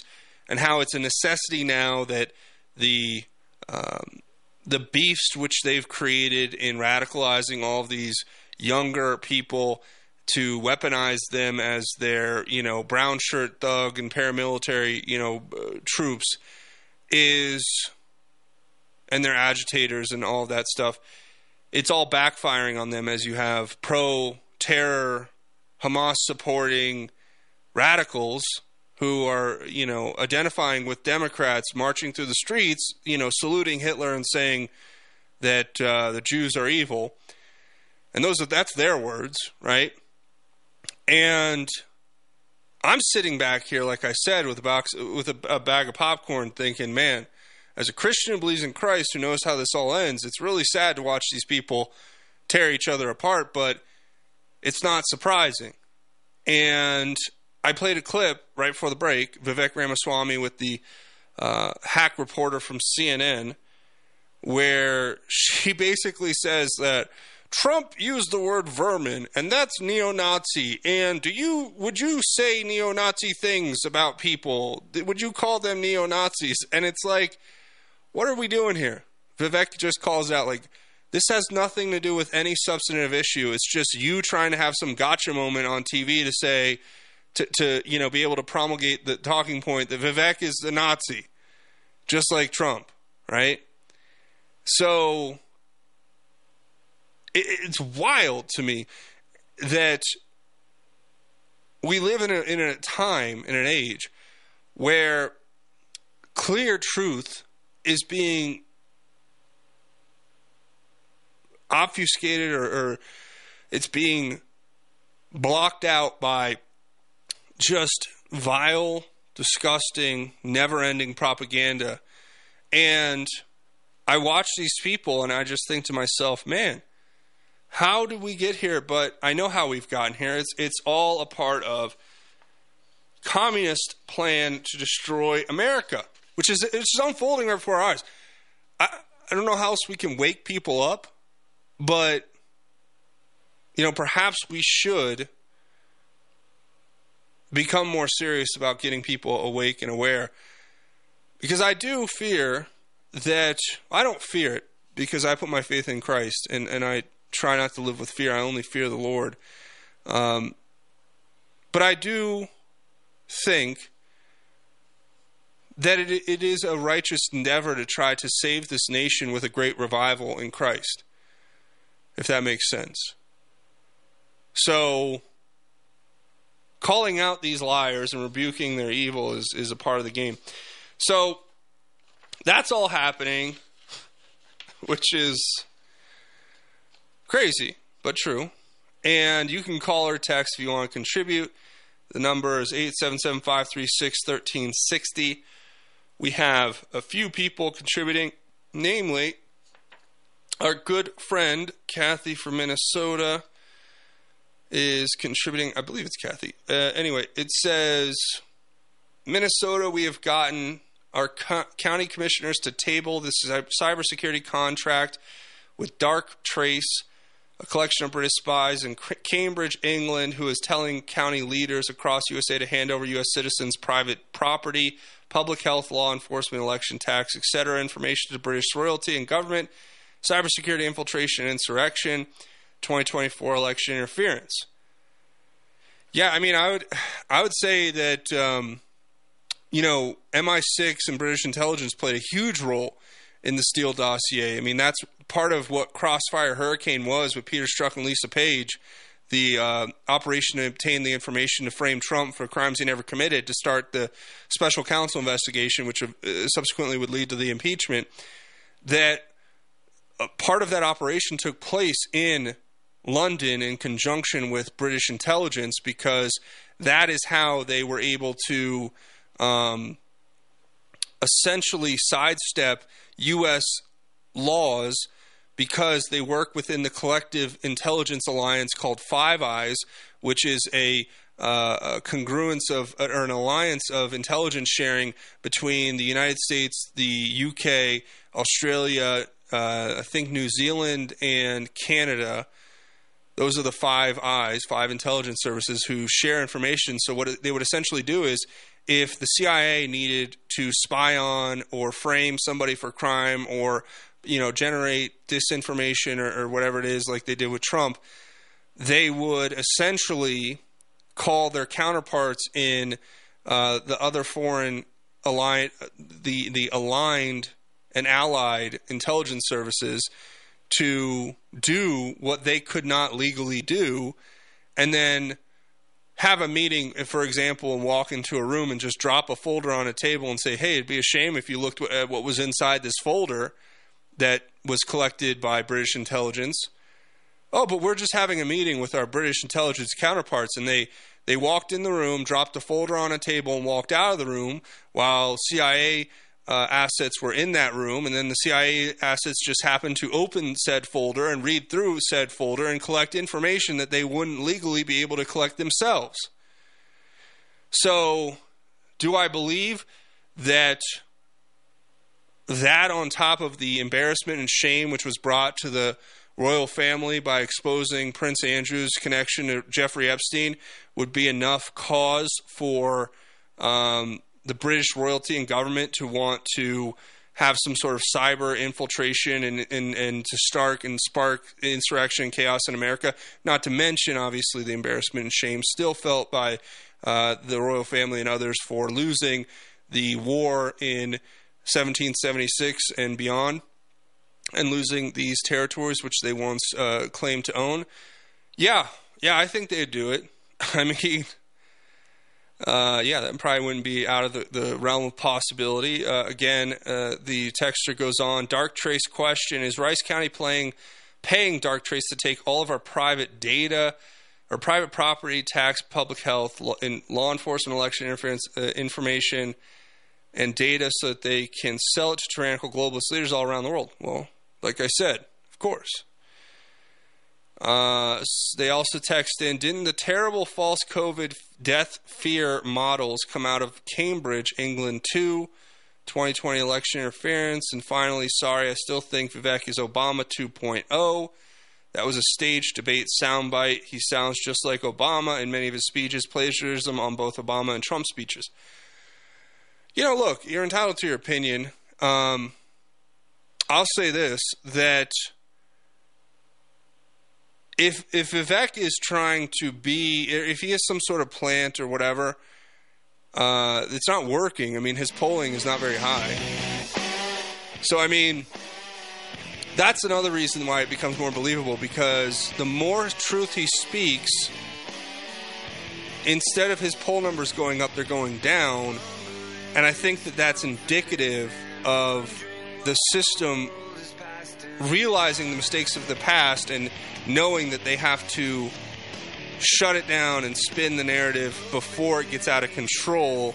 and how it's a necessity now that the. Um, the beefs which they've created in radicalizing all of these younger people to weaponize them as their, you know, brown shirt thug and paramilitary, you know, uh, troops is and their agitators and all of that stuff. It's all backfiring on them as you have pro terror, Hamas supporting radicals who are, you know, identifying with Democrats, marching through the streets, you know, saluting Hitler and saying that uh, the Jews are evil. And those are, that's their words, right? And I'm sitting back here, like I said, with a box with a, a bag of popcorn, thinking, man, as a Christian who believes in Christ, who knows how this all ends, it's really sad to watch these people tear each other apart, but it's not surprising. And I played a clip right before the break, Vivek Ramaswamy with the uh, hack reporter from CNN, where she basically says that Trump used the word vermin, and that's neo-Nazi. And do you would you say neo-Nazi things about people? Would you call them neo-Nazis? And it's like, what are we doing here? Vivek just calls out like, this has nothing to do with any substantive issue. It's just you trying to have some gotcha moment on TV to say, to, to you know, be able to promulgate the talking point that Vivek is the Nazi, just like Trump, right? So it, it's wild to me that we live in a, in a time, in an age, where clear truth is being obfuscated or, or it's being blocked out by just vile, disgusting, never ending propaganda. And I watch these people and I just think to myself, man, how did we get here? But I know how we've gotten here. It's it's all a part of communist plan to destroy America, which is it's just unfolding right before our eyes. I I don't know how else we can wake people up, but you know, perhaps we should become more serious about getting people awake and aware. Because I do fear that I don't fear it because I put my faith in Christ and, and I try not to live with fear. I only fear the Lord. Um, but I do think that it, it is a righteous endeavor to try to save this nation with a great revival in Christ, if that makes sense. So, calling out these liars and rebuking their evil is, is a part of the game. So, that's all happening, which is crazy, but true. And you can call or text if you want to contribute. The number is 877 536 1360. We have a few people contributing, namely our good friend Kathy from Minnesota is contributing. I believe it's Kathy. Uh, anyway, it says Minnesota, we have gotten our co- county commissioners to table this cybersecurity contract with Darktrace, a collection of British spies in Cambridge, England, who is telling county leaders across USA to hand over U.S. citizens' private property, public health, law enforcement, election tax, etc., information to British royalty and government cybersecurity infiltration, and insurrection, 2024 election interference. Yeah, I mean, I would, I would say that, um, you know, MI6 and British intelligence played a huge role in the Steele dossier. I mean, that's part of what Crossfire Hurricane was with Peter Strzok and Lisa Page, the uh, operation to obtain the information to frame Trump for crimes he never committed to start the special counsel investigation, which uh, subsequently would lead to the impeachment. That uh, part of that operation took place in London in conjunction with British intelligence because that is how they were able to um, essentially sidestep U.S. laws because they work within the collective intelligence alliance called Five Eyes, which is a, uh, a congruence of or an alliance of intelligence sharing between the United States, the UK, Australia, uh, I think New Zealand, and Canada. Those are the five eyes, five intelligence services who share information. So, what they would essentially do is if the CIA needed to spy on or frame somebody for crime or you know generate disinformation or, or whatever it is like they did with Trump, they would essentially call their counterparts in uh, the other foreign aligned the the aligned and allied intelligence services to do what they could not legally do and then have a meeting, for example, and walk into a room and just drop a folder on a table and say, hey, it'd be a shame if you looked at what was inside this folder that was collected by British intelligence. Oh, but we're just having a meeting with our British intelligence counterparts, and they they walked in the room, dropped a folder on a table, and walked out of the room while CIA uh, assets were in that room, and then the CIA assets just happened to open said folder and read through said folder and collect information that they wouldn't legally be able to collect themselves. So, do I believe that that, on top of the embarrassment and shame which was brought to the royal family by exposing Prince Andrew's connection to Jeffrey Epstein, would be enough cause for um, the British royalty and government to want to have some sort of cyber infiltration and, and, and to start and spark insurrection and chaos in America. Not to mention, obviously, the embarrassment and shame still felt by uh, the royal family and others for losing the war in 1776 and beyond and losing these territories which they once uh, claimed to own. Yeah, yeah, I think they'd do it. I mean, uh, yeah, that probably wouldn't be out of the, the realm of possibility. Uh, again, uh, the texture goes on. Darktrace question Is Rice County playing, paying Darktrace to take all of our private data or private property, tax, public health, law, and law enforcement, election interference uh, information, and data so that they can sell it to tyrannical globalist leaders all around the world? Well, like I said, of course. Uh, they also text in Didn't the terrible false COVID death fear models come out of Cambridge, England, too? 2020 election interference. And finally, sorry, I still think Vivek is Obama 2.0. That was a staged debate soundbite. He sounds just like Obama in many of his speeches, plagiarism on both Obama and Trump speeches. You know, look, you're entitled to your opinion. Um, I'll say this that if if Vivek is trying to be, if he has some sort of plant or whatever, uh, it's not working. I mean, his polling is not very high. So I mean, that's another reason why it becomes more believable because the more truth he speaks, instead of his poll numbers going up, they're going down, and I think that that's indicative of the system realizing the mistakes of the past and knowing that they have to shut it down and spin the narrative before it gets out of control.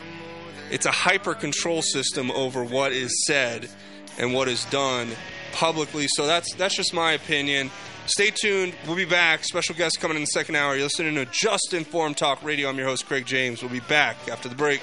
It's a hyper control system over what is said and what is done publicly. So that's that's just my opinion. Stay tuned. We'll be back. Special guest coming in the second hour. You're listening to Just Informed Talk Radio. I'm your host, Craig James. We'll be back after the break.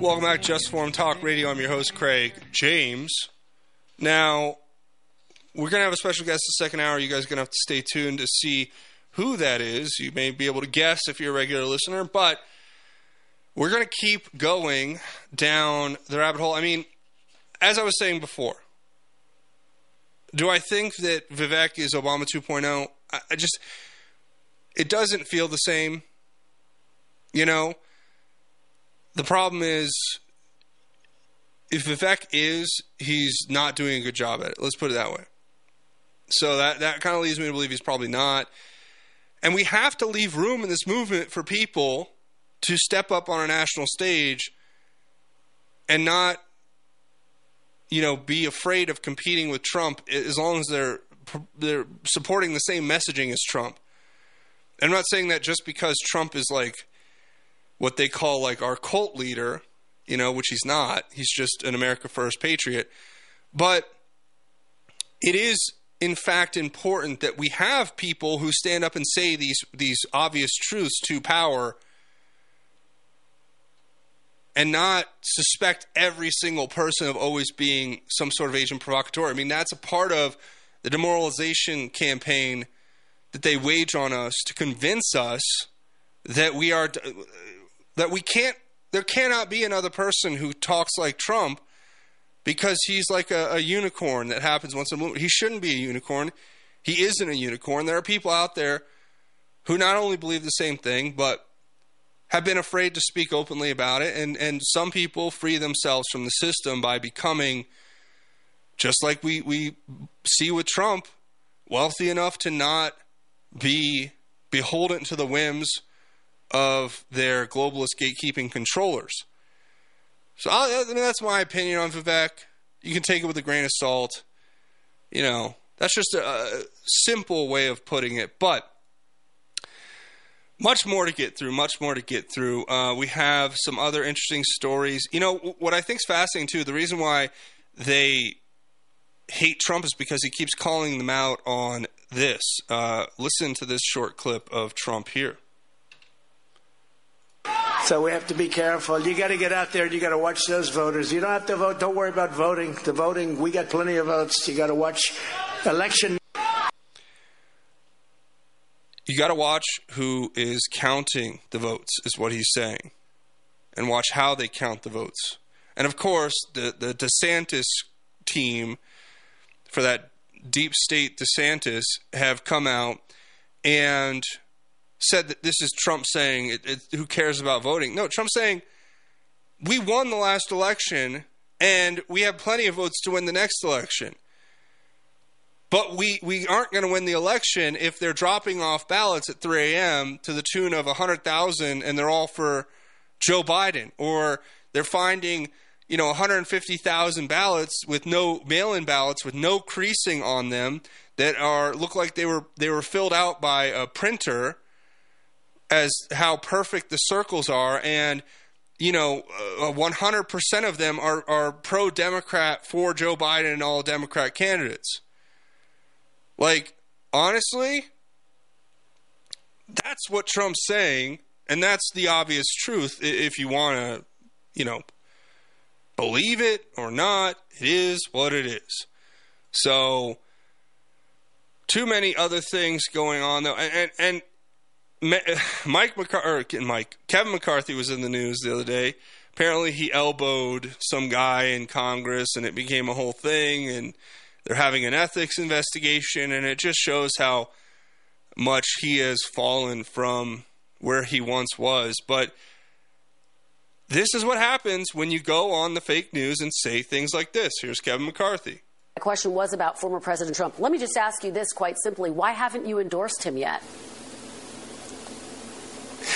Welcome back, to Just Informed Talk Radio. I'm your host, Craig James. Now, we're going to have a special guest the second hour. You guys are going to have to stay tuned to see who that is. You may be able to guess if you're a regular listener, but we're going to keep going down the rabbit hole. I mean, as I was saying before, do I think that Vivek is Obama 2.0? I, I just, it doesn't feel the same. You know, the problem is if Vivek is, he's not doing a good job at it. Let's put it that way. So that that kind of leads me to believe he's probably not. And we have to leave room in this movement for people to step up on a national stage and not you know be afraid of competing with Trump as long as they're they're supporting the same messaging as Trump. I'm not saying that just because Trump is like what they call like our cult leader, you know, which he's not. He's just an America First patriot. But it is in fact important that we have people who stand up and say these these obvious truths to power and not suspect every single person of always being some sort of agent provocateur. I mean, that's a part of the demoralization campaign that they wage on us to convince us that we are that we can't there cannot be another person who talks like Trump because he's like a, a unicorn that happens once a blue. He shouldn't be a unicorn. He isn't a unicorn. There are people out there who not only believe the same thing, but have been afraid to speak openly about it. And, and some people free themselves from the system by becoming, just like we, we see with Trump, wealthy enough to not be beholden to the whims of their globalist gatekeeping controllers. So I, I mean, that's my opinion on Vivek. You can take it with a grain of salt. You know, that's just a, a simple way of putting it. But much more to get through. Much more to get through. Uh, we have some other interesting stories. You know, what I think is fascinating too. The reason why they hate Trump is because he keeps calling them out on this. Uh, listen to this short clip of Trump here.
So we have to be careful. You got to get out there and you got to watch those voters. You don't have to vote. Don't worry about voting. The voting, we got plenty of votes. You got to watch election.
You got to watch who is counting the votes, is what he's saying, and watch how they count the votes. And of course, the the DeSantis team for that deep state DeSantis have come out and said that this is Trump saying, it, it, "Who cares about voting?" No, Trump saying, "We won the last election, and we have plenty of votes to win the next election." But we, we aren't going to win the election if they're dropping off ballots at 3 a.m. to the tune of 100,000 and they're all for Joe Biden. Or they're finding, you know, 150,000 ballots with no mail-in ballots with no creasing on them that are look like they were they were filled out by a printer as how perfect the circles are and you know, uh, 100% of them are, are pro Democrat for Joe Biden and all Democrat candidates. Like, honestly, that's what Trump's saying, and that's the obvious truth if you want to, you know, believe it or not, it is what it is. So, too many other things going on though, and and, and Mike McCarthy, Mike Kevin McCarthy was in the news the other day apparently he elbowed some guy in Congress and it became a whole thing and they're having an ethics investigation and it just shows how much he has fallen from where he once was. But this is what happens when you go on the fake news and say things like this. Here's Kevin McCarthy.
The question was about former President Trump. Let me just ask you this quite simply why haven't you endorsed him yet?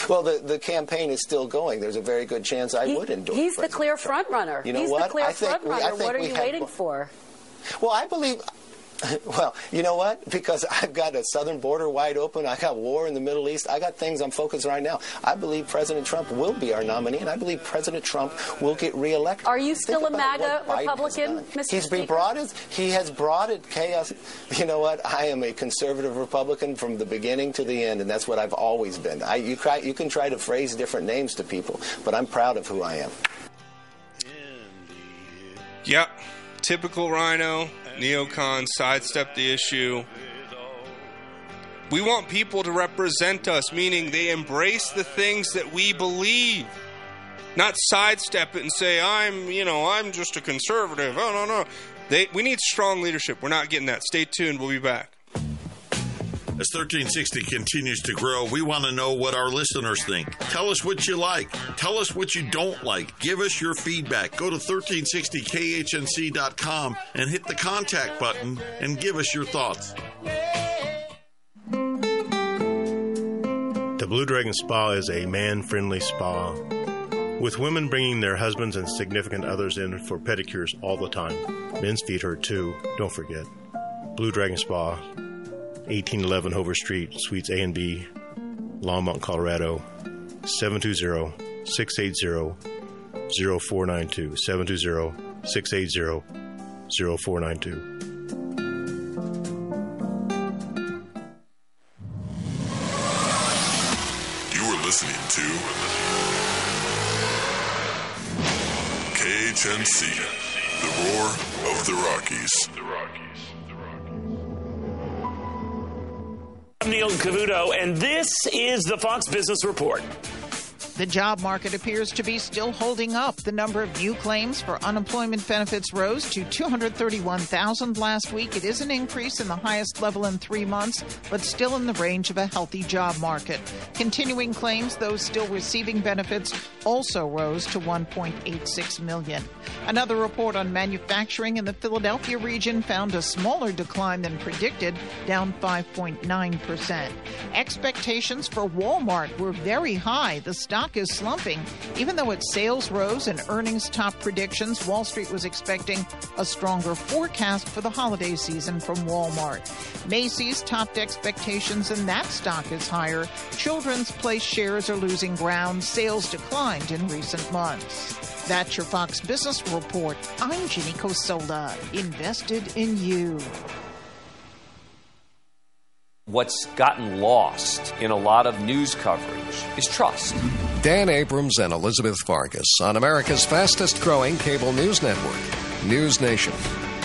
Well, the, the campaign is still going. There's a very good chance I
He-
would endorse.
He's the clear
Trump.
front runner.
You know
he's
what?
the clear
I think we- I think
What are you waiting for?
Well, I believe. Well, you know what? Because I've got a southern border wide open. I got war in the Middle East. I got things I'm focused on right now. I believe President Trump will be our nominee, and I believe President Trump will get reelected.
Are you
Think
still a
about
MAGA
what Biden has
Republican. Mr.
He's been
Speaker?
brought it. He has brought it chaos. You know what? I am a conservative Republican from the beginning to the end, and that's what I've always been. I, you, try, you can try to phrase different names to people, but I'm proud of who I am.
Yep. Typical RINO, neocon, sidestep the issue. We want people to represent us, meaning they embrace the things that we believe. Not sidestep it and say, I'm, you know, I'm just a conservative. Oh, no, no. They, we need strong leadership. We're not getting that. Stay tuned. We'll be back.
As 1360 continues to grow, we want to know what our listeners think. Tell us what you like. Tell us what you don't like. Give us your feedback. Go to 1360khnc.com and hit the contact button and give us your thoughts.
The Blue Dragon Spa is a man friendly spa with women bringing their husbands and significant others in for pedicures all the time. Men's feet hurt too, don't forget. Blue Dragon Spa, 1811 Hover Street, Suites A and B, Longmont, Colorado, 720 680 0492. 720 680 0492.
You are listening to KHNC, the roar of the Rockies.
I'm Neil Cavuto, and this is the Fox Business Report.
The job market appears to be still holding up. The number of new claims for unemployment benefits rose to 231,000 last week. It is an increase in the highest level in three months, but still in the range of a healthy job market. Continuing claims, those still receiving benefits, also rose to 1.86 million. Another report on manufacturing in the Philadelphia region found a smaller decline than predicted, down 5.9%. Expectations for Walmart were very high. The stock is slumping. Even though its sales rose and earnings topped predictions, Wall Street was expecting a stronger forecast for the holiday season from Walmart. Macy's topped expectations and that stock is higher. Children's Place shares are losing ground. Sales declined in recent months. That's your Fox Business Report. I'm Ginny Cosola, invested in you.
What's gotten lost in a lot of news coverage is trust.
Dan Abrams and Elizabeth Vargas on America's fastest growing cable news network, News Nation.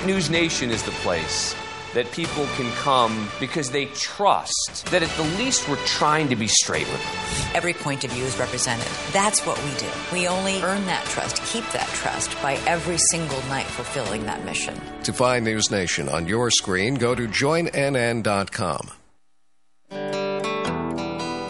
News Nation is the place that people can come because they trust that at the least we're trying to be straight with them.
Every point of view is represented. That's what we do. We only earn that trust, keep that trust by every single night fulfilling that mission.
To find News Nation on your screen, go to joinnn.com.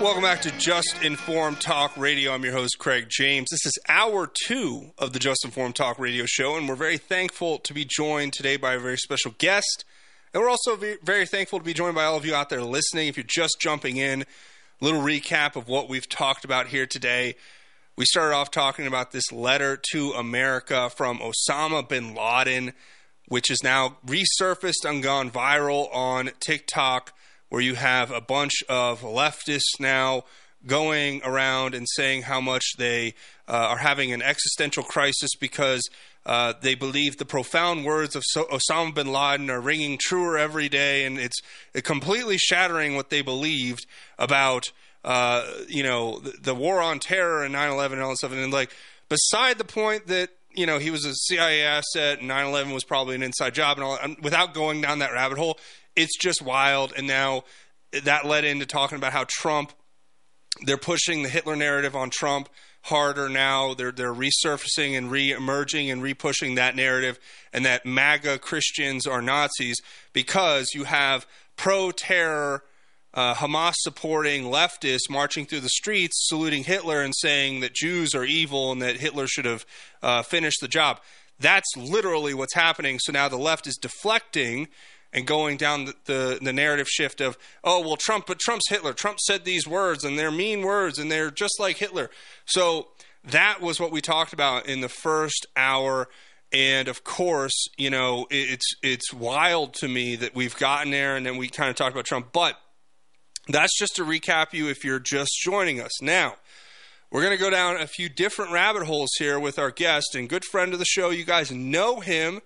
Welcome back to Just Informed Talk Radio. I'm your host, Craig James. This is hour two of the Just Informed Talk Radio show, and we're very thankful to be joined today by a very special guest. And we're also very thankful to be joined by all of you out there listening. If you're just jumping in, a little recap of what we've talked about here today. We started off talking about this letter to America from Osama bin Laden, which is now resurfaced and gone viral on TikTok, where you have a bunch of leftists now going around and saying how much they uh, are having an existential crisis because uh, they believe the profound words of so- Osama bin Laden are ringing truer every day, and it's completely shattering what they believed about, uh, you know, the, the war on terror and 9/11 and all that stuff. And like, beside the point that you know he was a CIA asset and 9/11 was probably an inside job and all, without going down that rabbit hole, it's just wild. And now that led into talking about how Trump they're pushing the Hitler narrative on Trump harder now. They're they're resurfacing and re-emerging and re-pushing that narrative, and that MAGA Christians are Nazis because you have pro-terror, uh, Hamas-supporting leftists marching through the streets, saluting Hitler and saying that Jews are evil and that Hitler should have uh, finished the job. That's literally what's happening. So now the left is deflecting and going down the, the, the, narrative shift of, oh, well, Trump, but Trump's Hitler. Trump said these words and they're mean words and they're just like Hitler. So that was what we talked about in the first hour. And of course, you know, it's it's wild to me that we've gotten there and then we kind of talked about Trump. But that's just to recap you if you're just joining us. Now, we're going to go down a few different rabbit holes here with our guest and good friend of the show. You guys know him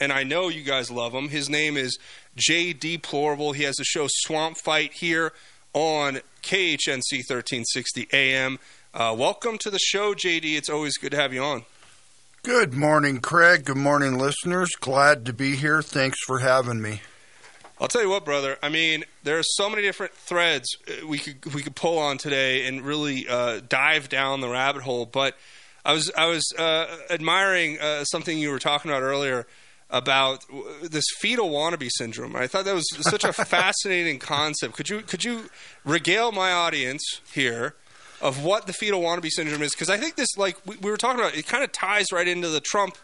and I know you guys love him. His name is J. Deplorable. He has a show Swamp Fight here on KHNC 1360 AM. Uh, welcome to the show, JD. It's always good to have you on.
Good morning, Craig. Good morning, listeners. Glad to be here. Thanks for having me.
I'll tell you what, brother. I mean, there are so many different threads uh, we could we could pull on today and really uh, dive down the rabbit hole. But I was I was uh, admiring uh, something you were talking about earlier about this fetal wannabe syndrome. I thought that was such a fascinating concept. Could you could you regale my audience here of what the fetal wannabe syndrome is? Because I think this, like we, we, were talking about, it kind of ties right into the Trump.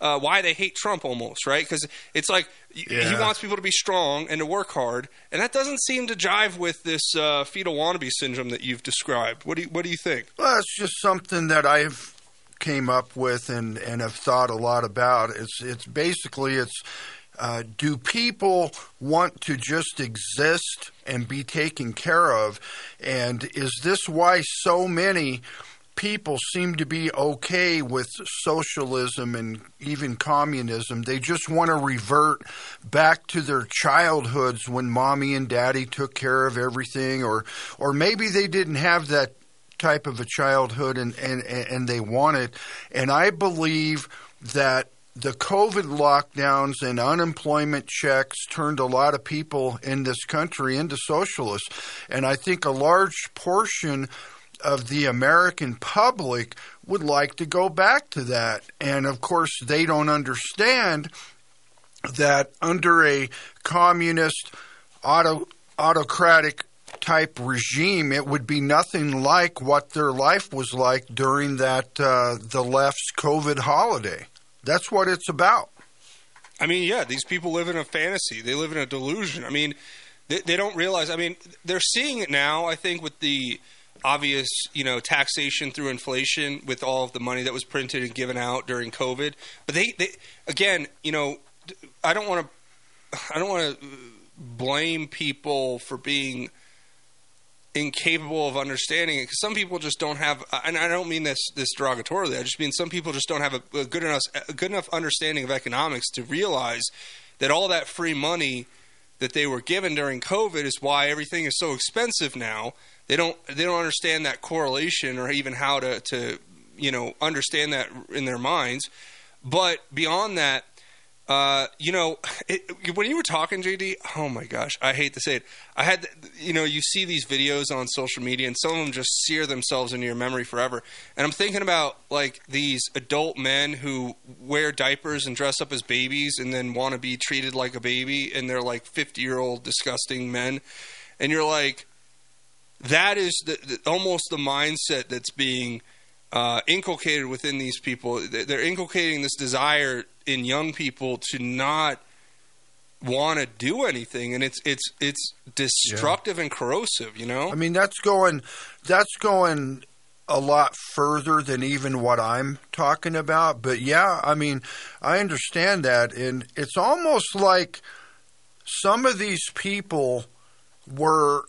Uh, why they hate Trump almost, right? Because it's like yeah. he wants people to be strong and to work hard, and that doesn't seem to jive with this uh, fetal wannabe syndrome that you've described. What do you, what do you think?
Well, it's just something that I've came up with and, and have thought a lot about. It's it's basically it's uh, do people want to just exist and be taken care of, and is this why so many people seem to be okay with socialism and even communism. They just want to revert back to their childhoods when mommy and daddy took care of everything or or maybe they didn't have that type of a childhood and, and, and they want it. And I believe that the COVID lockdowns and unemployment checks turned a lot of people in this country into socialists. And I think a large portion of the American public would like to go back to that. And of course, they don't understand that under a communist, auto, autocratic type regime, it would be nothing like what their life was like during that uh, the left's COVID holiday. That's what it's about.
I mean, yeah, these people live in a fantasy. They live in a delusion. I mean, they, they don't realize. I mean, they're seeing it now. I think with the obvious, you know, taxation through inflation with all of the money that was printed and given out during COVID. But they, they again, you know, I don't want to, I don't want to blame people for being incapable of understanding it because some people just don't have and I don't mean this this derogatorily I just mean some people just don't have a, a good enough a good enough understanding of economics to realize that all that free money that they were given during COVID is why everything is so expensive now. They don't they don't understand that correlation or even how to to you know understand that in their minds. But beyond that uh, you know, it, when you were talking, JD, oh my gosh, I hate to say it. I had, you know, you see these videos on social media, and some of them just sear themselves into your memory forever. And I'm thinking about like these adult men who wear diapers and dress up as babies, and then want to be treated like a baby, and they're like 50 year old disgusting men. And you're like, that is the, the, almost the mindset that's being uh, inculcated within these people. They're inculcating this desire in young people to not want to do anything, and it's it's it's destructive yeah. and corrosive. You know,
I mean that's going that's going a lot further than even what I'm talking about. But yeah, I mean I understand that, and it's almost like some of these people were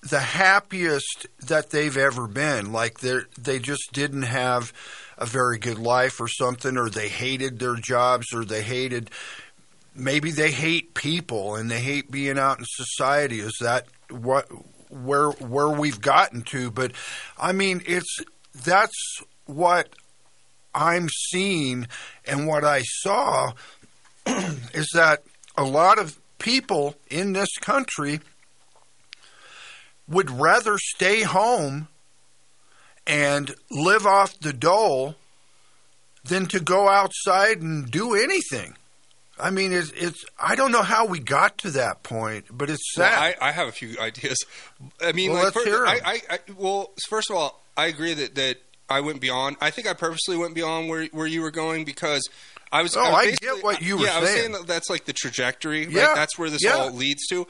the happiest that they've ever been. Like they they just didn't have a very good life or something, or they hated their jobs, or they hated maybe they hate people and they hate being out in society. Is that what where where we've gotten to? But I mean, it's that's what I'm seeing, and what I saw is that a lot of people in this country would rather stay home and live off the dole than to go outside and do anything. I mean, it's, it's I don't know how we got to that point, but it's sad.
Well, I, I, have a few ideas. I mean,
well,
like,
let's hear
I, I, I, well, first of all, I agree that, that I went beyond. I think I purposely went beyond where where you were going because I was.
Oh,
I, was
I get what you were
yeah,
saying.
I was saying that that's like the trajectory.
Yeah,
that's where this
yeah.
all leads to.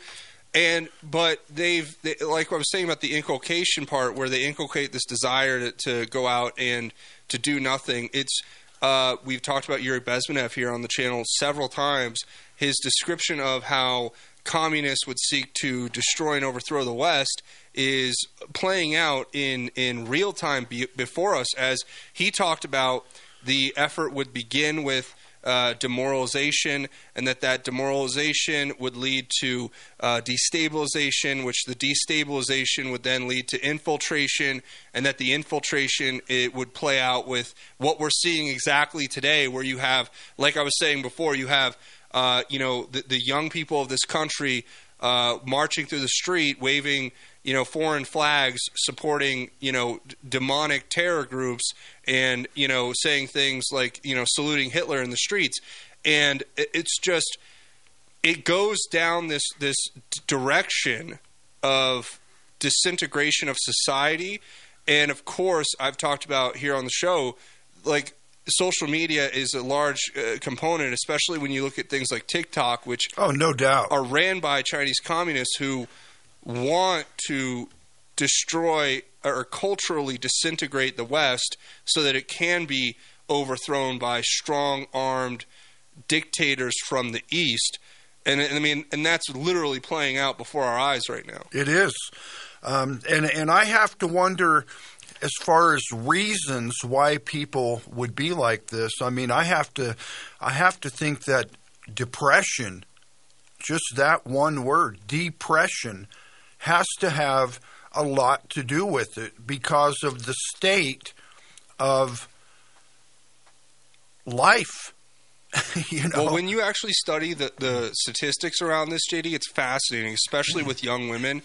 And but they've they, like I was saying about the inculcation part, where they inculcate this desire to, to go out and to do nothing. It's uh, we've talked about Yuri Bezmenov here on the channel several times. His description of how communists would seek to destroy and overthrow the West is playing out in in real time be, before us. As he talked about, the effort would begin with uh, demoralization, and that that demoralization would lead to uh, destabilization, which the destabilization would then lead to infiltration, and that the infiltration it would play out with what we're seeing exactly today, where you have, like I was saying before, you have, uh, you know, the, the young people of this country uh, marching through the street, waving you know foreign flags supporting you know d- demonic terror groups and you know saying things like you know saluting Hitler in the streets. And it's just it goes down this this d- direction of disintegration of society. And of course I've talked about here on the show like social media is a large uh, component especially when you look at things like TikTok which
oh no doubt.
are ran by Chinese communists who want to destroy or culturally disintegrate the West so that it can be overthrown by strong armed dictators from the East. And I mean, and that's literally playing out before our eyes right now.
It is, um, and and I have to wonder, as far as reasons why people would be like this. I mean, I have to, I have to think that depression, just that one word, depression, has to have a lot to do with it because of the state of life. you know,
Well, when you actually study the, the statistics around this, JD, it's fascinating, especially with young women.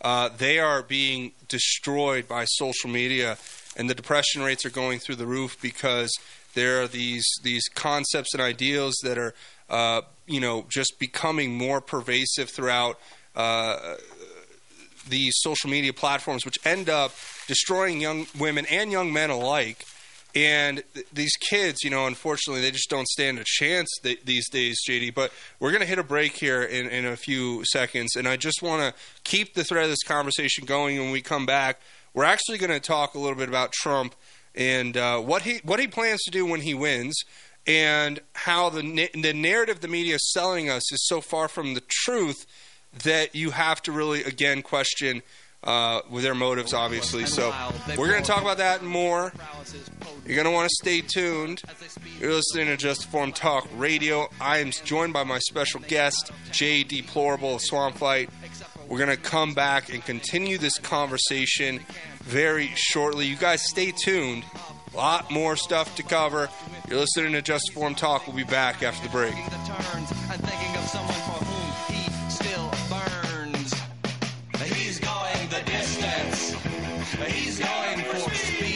Uh, they are being destroyed by social media, and the depression rates are going through the roof because there are these these concepts and ideals that are, uh, you know, just becoming more pervasive throughout uh, these social media platforms, which end up destroying young women and young men alike. And th- these kids, you know, unfortunately, they just don't stand a chance th- these days, JD. But we're going to hit a break here in, in a few seconds. And I just want to keep the thread of this conversation going when we come back. we're actually going to talk a little bit about Trump and uh, what he what he plans to do when he wins, and how the na- the narrative the media is selling us is so far from the truth that you have to really again question uh, with their motives, obviously. So we're going to talk about that and more. You're going to want to stay tuned. You're listening to Just Informed Talk Radio. I am joined by my special guest, Jay Deplorable of Swamp Fight. We're going to come back and continue this conversation very shortly. You guys stay tuned. A lot more stuff to cover. You're listening to Just Informed Talk. We'll be back after the break.
He's going for speed.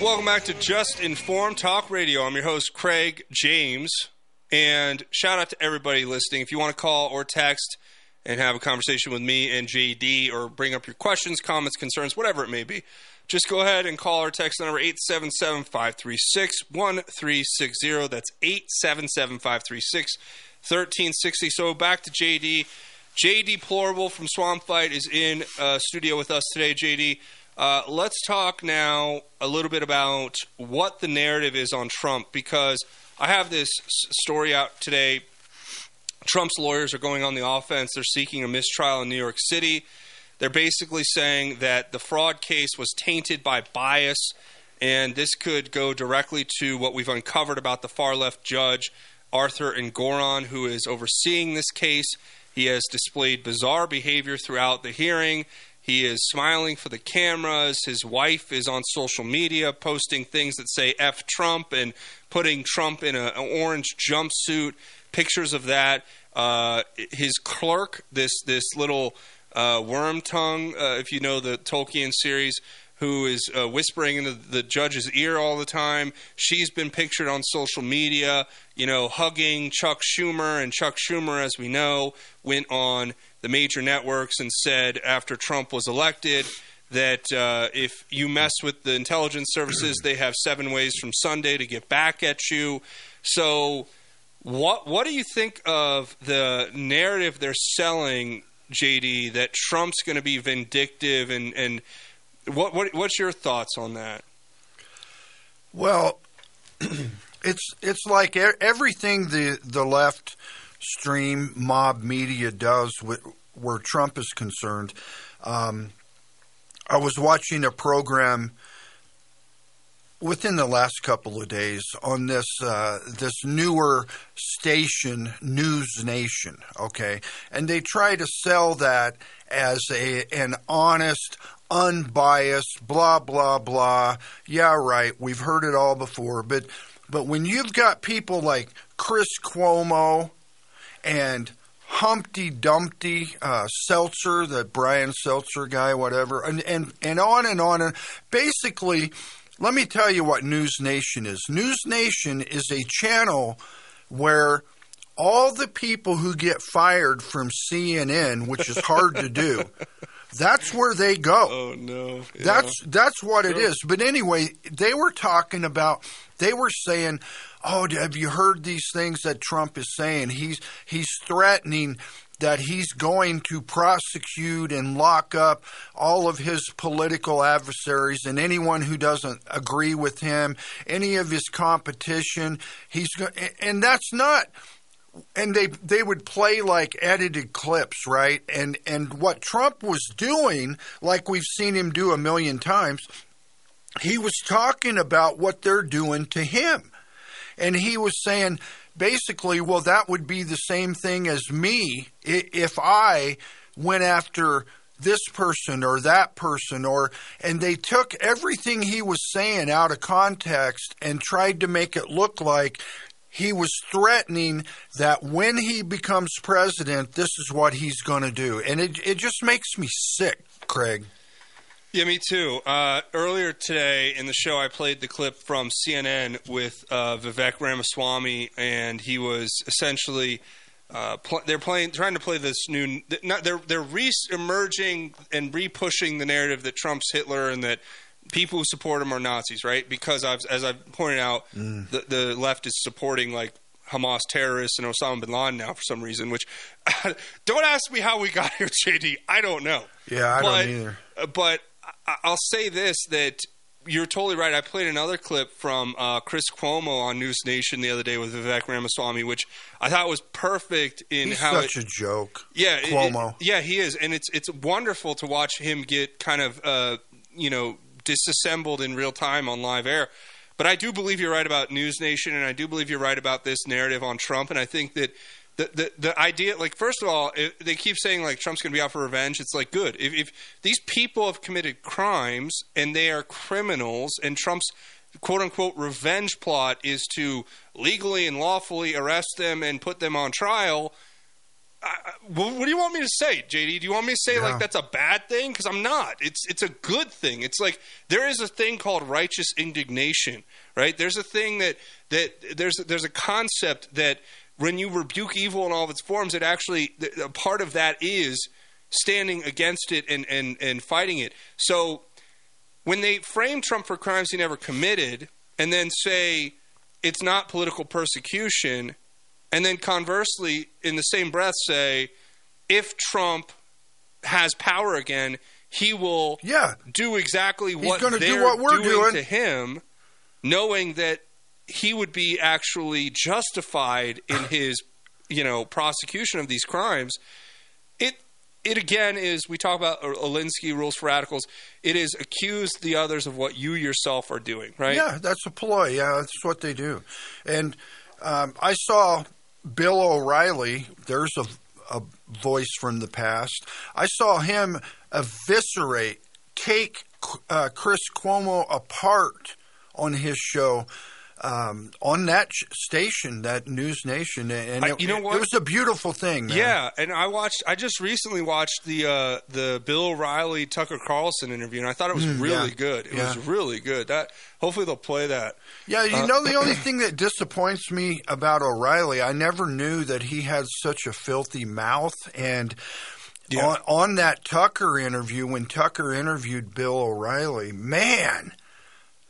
Welcome back to Just Informed Talk Radio. I'm your host, Craig James. And shout out to everybody listening. If you want to call or text and have a conversation with me and JD or bring up your questions, comments, concerns, whatever it may be, just go ahead and call or text number 877 536 1360. That's 877 536 1360. So back to JD. JD Deplorable from Swamp Fight is in uh, studio with us today, JD. Uh, let's talk now a little bit about what the narrative is on Trump because I have this story out today. Trump's lawyers are going on the offense. They're seeking a mistrial in New York City. They're basically saying that the fraud case was tainted by bias, and this could go directly to what we've uncovered about the far left judge, Arthur Engoron, who is overseeing this case. He has displayed bizarre behavior throughout the hearing. He is smiling for the cameras. His wife is on social media posting things that say F Trump and putting Trump in a, an orange jumpsuit, pictures of that. Uh, his clerk, this, this little uh, worm tongue, uh, if you know the Tolkien series, who is uh, whispering into the judge's ear all the time. She's been pictured on social media, you know, hugging Chuck Schumer. And Chuck Schumer, as we know, went on the major networks and said after Trump was elected that uh, if you mess with the intelligence services, they have seven ways from Sunday to get back at you. So, what what do you think of the narrative they're selling, JD, that Trump's going to be vindictive and and what, what what's your thoughts on that?
Well, it's it's like everything the the left stream mob media does with, where Trump is concerned. Um, I was watching a program within the last couple of days on this uh, this newer station, News Nation. Okay, and they try to sell that as a an honest, unbiased, blah blah blah. Yeah, right. We've heard it all before, but but when you've got people like Chris Cuomo and Humpty Dumpty uh, Seltzer, the Brian Seltzer guy, whatever, and, and and on and on and basically, let me tell you what News Nation is. News Nation is a channel where all the people who get fired from CNN, which is hard to do, That's where they go.
Oh no. Yeah.
That's that's what it
Sure.
is. But anyway, they were talking about. They were saying, "Oh, have you heard these things that Trump is saying? He's he's threatening." That he's going to prosecute and lock up all of his political adversaries and anyone who doesn't agree with him, any of his competition. He's go- and that's not and they they would play like edited clips, right? And and what Trump was doing, like we've seen him do a million times, he was talking about what they're doing to him. And he was saying basically, well that would be the same thing as me if I went after this person or that person or and they took everything he was saying out of context and tried to make it look like he was threatening that when he becomes president this is what he's going to do and it it just makes me sick Craig
Yeah, me too. Uh, earlier today in the show, I played the clip from CNN with uh, Vivek Ramaswamy, and he was essentially uh, pl- they're playing, trying to play this new. Not, they're they're re-emerging and re-pushing the narrative that Trump's Hitler and that people who support him are Nazis, right? Because I've, as I've pointed out,
Mm.
the, the left is supporting like Hamas terrorists and Osama bin Laden now for some reason. Which don't ask me how we got here, JD. I don't know.
Yeah, I don't
But-
either.
uh, But I'll say this: that you're totally right. I played another clip from uh, Chris Cuomo on News Nation the other day with Vivek Ramaswamy, which I thought was perfect in
he's
how
such
it,
a joke
yeah,
Cuomo
it- yeah, he is, and it's it's wonderful to watch him get kind of uh, you know disassembled in real time on live air. But I do believe you're right about News Nation, and I do believe you're right about this narrative on Trump, and I think that. The, the the idea like first of all it, they keep saying like Trump's going to be out for revenge it's like good if, if these people have committed crimes and they are criminals and Trump's quote unquote revenge plot is to legally and lawfully arrest them and put them on trial well, what do you want me to say, JD? Do you want me to say
Yeah.
like that's a bad thing? Because I'm not. It's it's a good thing. It's like there is a thing called righteous indignation, right? There's a thing that that there's there's a concept that when you rebuke evil in all of its forms, it actually a part of that is standing against it and and and fighting it. So when they frame Trump for crimes he never committed, and then say it's not political persecution, and then conversely, in the same breath, say if Trump has power again, he will
yeah.
do exactly what
gonna do
they're
what we're doing.
to him, knowing that he would be actually justified in his, you know, prosecution of these crimes. It it again is we talk about Alinsky rules for radicals. It is accuse the others of what you yourself are doing, right?
Yeah, that's a ploy. Yeah, that's what they do. And um, I saw Bill O'Reilly. There's a, a voice from the past. I saw him eviscerate, take uh, Chris Cuomo apart on his show. Um, on that sh- station, that News Nation, and
I-
it,
you know what?
it was a beautiful thing. Man.
Yeah, and I watched. I just recently watched the uh, the Bill O'Reilly Tucker Carlson interview, and I thought it was
Mm,
really
yeah.
good. It
Yeah.
was really good. That hopefully they'll play that.
Yeah, you
Uh,
know the only thing that disappoints me about O'Reilly, I never knew that he had such a filthy mouth. And on, on that Tucker interview, when Tucker interviewed Bill O'Reilly, man,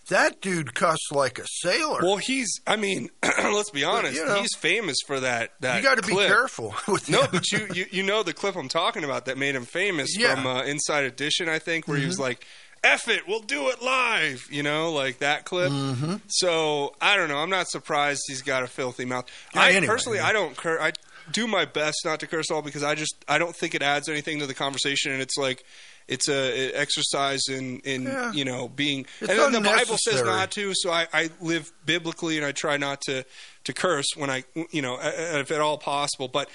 that dude cussed like a sailor.
Well, he's. I mean, let's be honest.
you know.
he's famous for that. That
You gotta be careful with
no,
him.
but you, you you know the clip I'm talking about that made him famous
Yeah.
from uh, Inside Edition, I think, where he was
Mhm.
like, "F it, we'll do it live." You know, like that clip.
Mhm.
So I don't know. I'm not surprised he's got a filthy mouth.
Yeah,
I
anyway,
personally,
yeah.
I don't cur- I do my best not to curse all because I just I don't think it adds anything to the conversation, and it's like. It's a, a exercise in, in
Yeah.
you know being
It's
and then the Bible says not to, so I, I live biblically and I try not to to curse when I you know if at all possible. But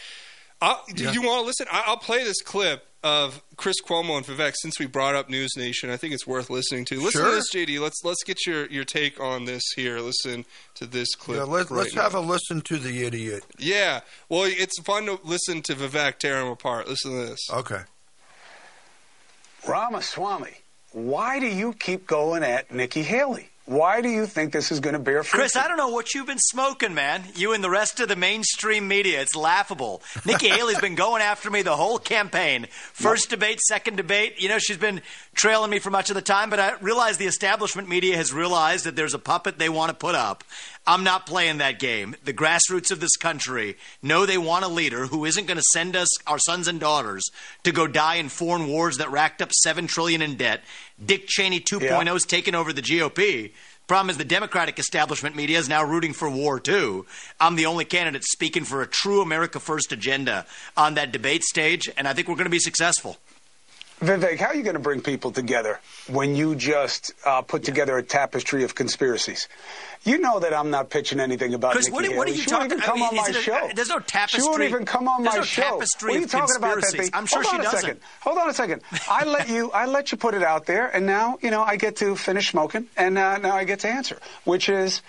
I'll, do
Yeah.
you want to listen? I- I'll play this clip of Chris Cuomo and Vivek since we brought up News Nation. I think it's worth listening to. Listen to
Sure.
this, JD. Let's let's get your, your take on this here. Listen to this clip.
Yeah, let,
right now.
have a listen to the idiot.
Yeah, well, it's fun to listen to Vivek tear him apart. Listen to this.
Okay.
Ramaswamy, why do you keep going at Nikki Haley? Why do you think this is going to bear fruit?
Chris, I don't know what you've been smoking, man. You and the rest of the mainstream media. It's laughable. Nikki Haley's been going after me the whole campaign. First debate, second debate. You know, she's been trailing me for much of the time, but I realize the establishment media has realized that there's a puppet they want to put up. I'm not playing that game. The grassroots of this country know they want a leader who isn't going to send us, our sons and daughters, to go die in foreign wars that racked up seven trillion in debt. Dick Cheney 2.0 is taking over the GOP. Problem is, the Democratic establishment media is now rooting for war too. I'm the only candidate speaking for a true America First agenda on that debate stage, and I think we're going to be successful.
Vivek, how are you going to bring people together when you just uh, put together a tapestry of conspiracies? You know that I'm not pitching anything about
Chris,
Nikki
what, are- what are you
she won't
talking
even come
I
on my
a-
show.
There's no tapestry.
She won't even come on
there's
my
no
show. what are you talking about. Pepe?
I'm sure
Hold
she
on a
doesn't.
second. Hold on a second. I let you. I let you put it out there, and now you know I get to finish smoking, and uh, now I get to answer, which is.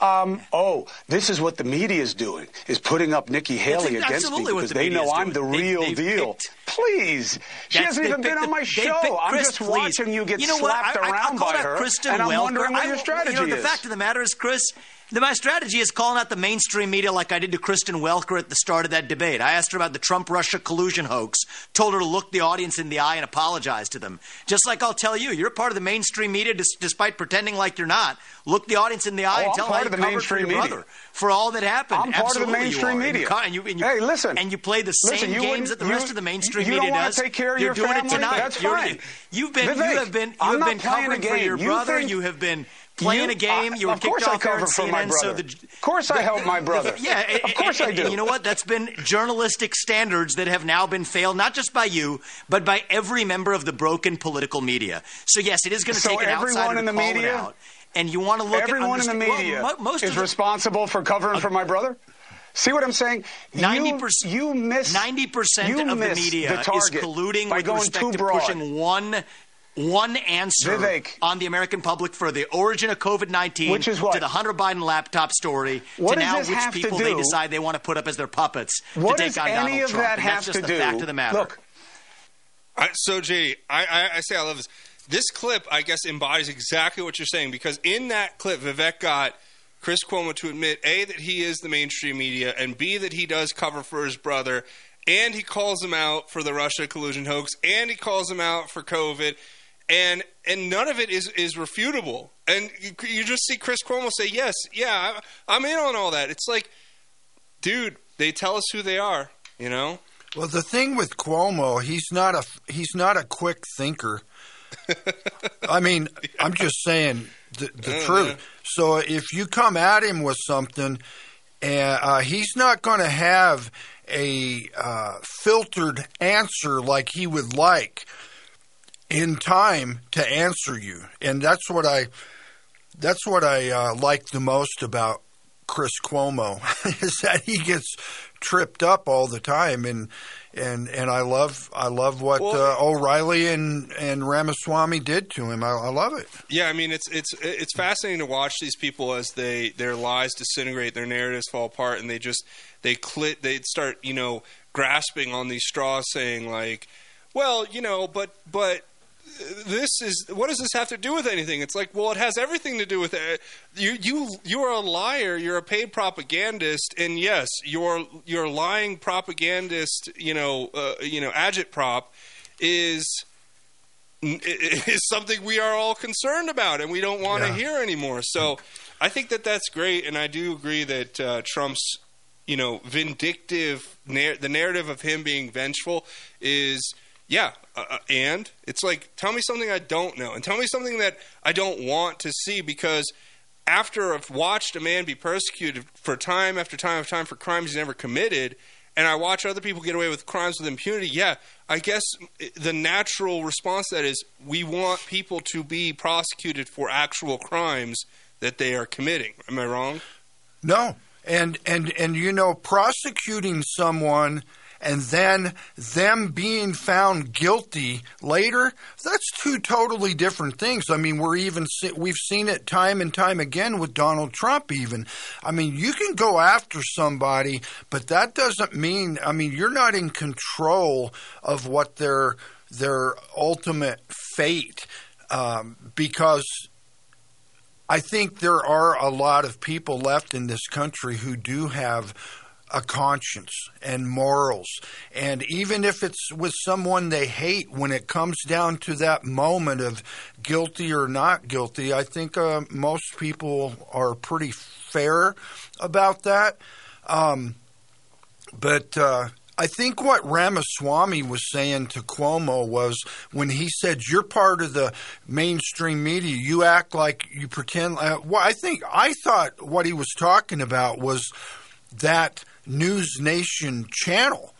Um, oh, this is what the media is doing: is putting up Nikki Haley against me because
the
they know I'm the.
They-
real deal.
picked-
Please, she hasn't even been
picked
on my show.
picked-
I'm
Chris,
just
please.
watching you get
you know
slapped
I, I,
around by her,
Kristen
and I'm
Welker.
wondering what
I-
your strategy
you know,
is.
The fact of the matter is, Chris, my strategy is calling out the mainstream media like I did to Kristen Welker at the start of that debate. I asked her about the Trump Russia collusion hoax, told her to look the audience in the eye and apologize to them. Just like I'll tell you, you're part of the mainstream media dis- despite pretending like you're not. Look the audience in the eye
Oh,
and
I'm
tell
part of the
covered for
mainstream
your
media.
brother for all that happened.
I'm part of the
you
mainstream media.
you And you, and you,
Hey, listen.
And you play the same
Listen, you
games that the rest of the mainstream
you
media
don't
does.
take care of
You're
your
doing
family?
it tonight.
That's
You're-
fine.
You've been
Vivek,
you have been you
I'm
have been
playing a
covering for your
You
brother.
think-
you have been playing
You-
a game. You were
of
kicked
course I cover for my
CNN. So
brother.
the,
Of course I
the-
help my
the-
brother.
yeah,
Of course I do.
and You know what? That's been journalistic standards that have now been failed, not just by you, but by every member of the broken political media. So yes, it is going to
So
take an
everyone
outsider
in the
call
media-
it out. And you want to look
Everyone
at
in the media
well, mo- most
is
the,
responsible for covering uh, for my brother. See what I'm saying?
Ninety percent.
You miss.
Ninety percent of the media
the
is colluding
by
with
going
respect
too
to
broad.
pushing one. One answer
Vivek.
on the American public for the origin of COVID nineteen,
Which is what?
to the Hunter Biden laptop story,
What
to now which people they decide they want to put up as their puppets
What
to take on
any
Donald
of
Trump.
that
and that's
have
just
to
the
do?
fact of the matter.
Look,
I, so, JD, I, I, I say I love this. This clip, I guess, embodies exactly what you're saying because in that clip, Vivek got Chris Cuomo to admit A, that he is the mainstream media, and B, that he does cover for his brother, and he calls him out for the Russia collusion hoax, and he calls him out for COVID. And and none of it is, is refutable. And you, you just see Chris Cuomo say, "Yes, yeah, I, I'm in on all that." It's like, dude, they tell us who they are, you know.
Well, the thing with Cuomo, he's not a he's not a quick thinker. I mean, I'm just saying the, the
Yeah,
truth.
yeah.
So if you come at him with something, and uh, he's not going to have a uh, filtered answer like he would like in time to answer you, and that's what I that's what I uh, like the most about Chris Cuomo is that he gets tripped up all the time, and and and I love I love what uh, O'Reilly and and Ramaswamy did to him. I, I love it.
Yeah, I mean it's it's it's fascinating to watch these people as they their lies disintegrate, their narratives fall apart, and they just they clit they start you know grasping on these straws, saying like, well, you know, but but this is what does this have to do with anything? It's like, well, it has everything to do with it. You you you are a liar. You're a paid propagandist, and yes, your your lying propagandist, you know, uh, you know, agitprop is is something we are all concerned about and we don't want to
Yeah.
hear anymore. So I think that that's great, and I do agree that uh, Trump's, you know, vindictive the narrative of him being vengeful is. Yeah, uh, uh, and it's like tell me something I don't know, and tell me something that I don't want to see because after I've watched a man be persecuted for time after time after time for crimes he's never committed, and I watch other people get away with crimes with impunity, yeah, I guess the natural response to that is we want people to be prosecuted for actual crimes that they are committing. Am I wrong?
No, and and and you know, prosecuting someone and then them being found guilty later that's two totally different things. I mean we're even we've seen it time and time again with Donald Trump even. I mean you can go after somebody but that doesn't mean i mean you're not in control of what their their ultimate fate um, because I think there are a lot of people left in this country who do have a conscience and morals. And even if it's with someone they hate, when it comes down to that moment of guilty or not guilty, I think uh, most people are pretty fair about that. Um, but uh, I think what Ramaswamy was saying to Cuomo was when he said, "You're part of the mainstream media. You act like you pretend." Uh, well, I think I thought what he was talking about was that News Nation channel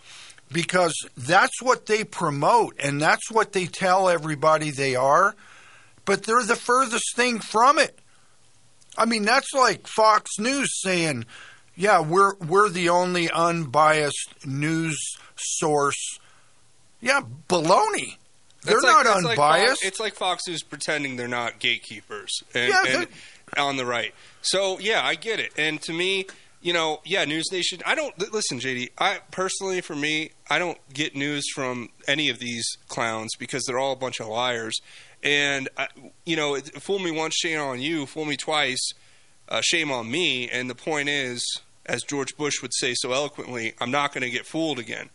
because that's what they promote and that's what they tell everybody they are, but they're the furthest thing from it. I mean, that's like Fox News saying, "Yeah, we're we're the only unbiased news source." Yeah, baloney. They're
like-
not
like
unbiased.
Fox, it's like Fox News pretending they're not gatekeepers and,
Yeah,
and on the right. So yeah, I get it. And to me, you know, yeah, News Nation. I don't listen, JD. I personally, for me, I don't get news from any of these clowns because they're all a bunch of liars. And I, you know, it, fool me once, shame on you. Fool me twice, uh, shame on me. And the point is, as George Bush would say so eloquently, I'm not going to get fooled again.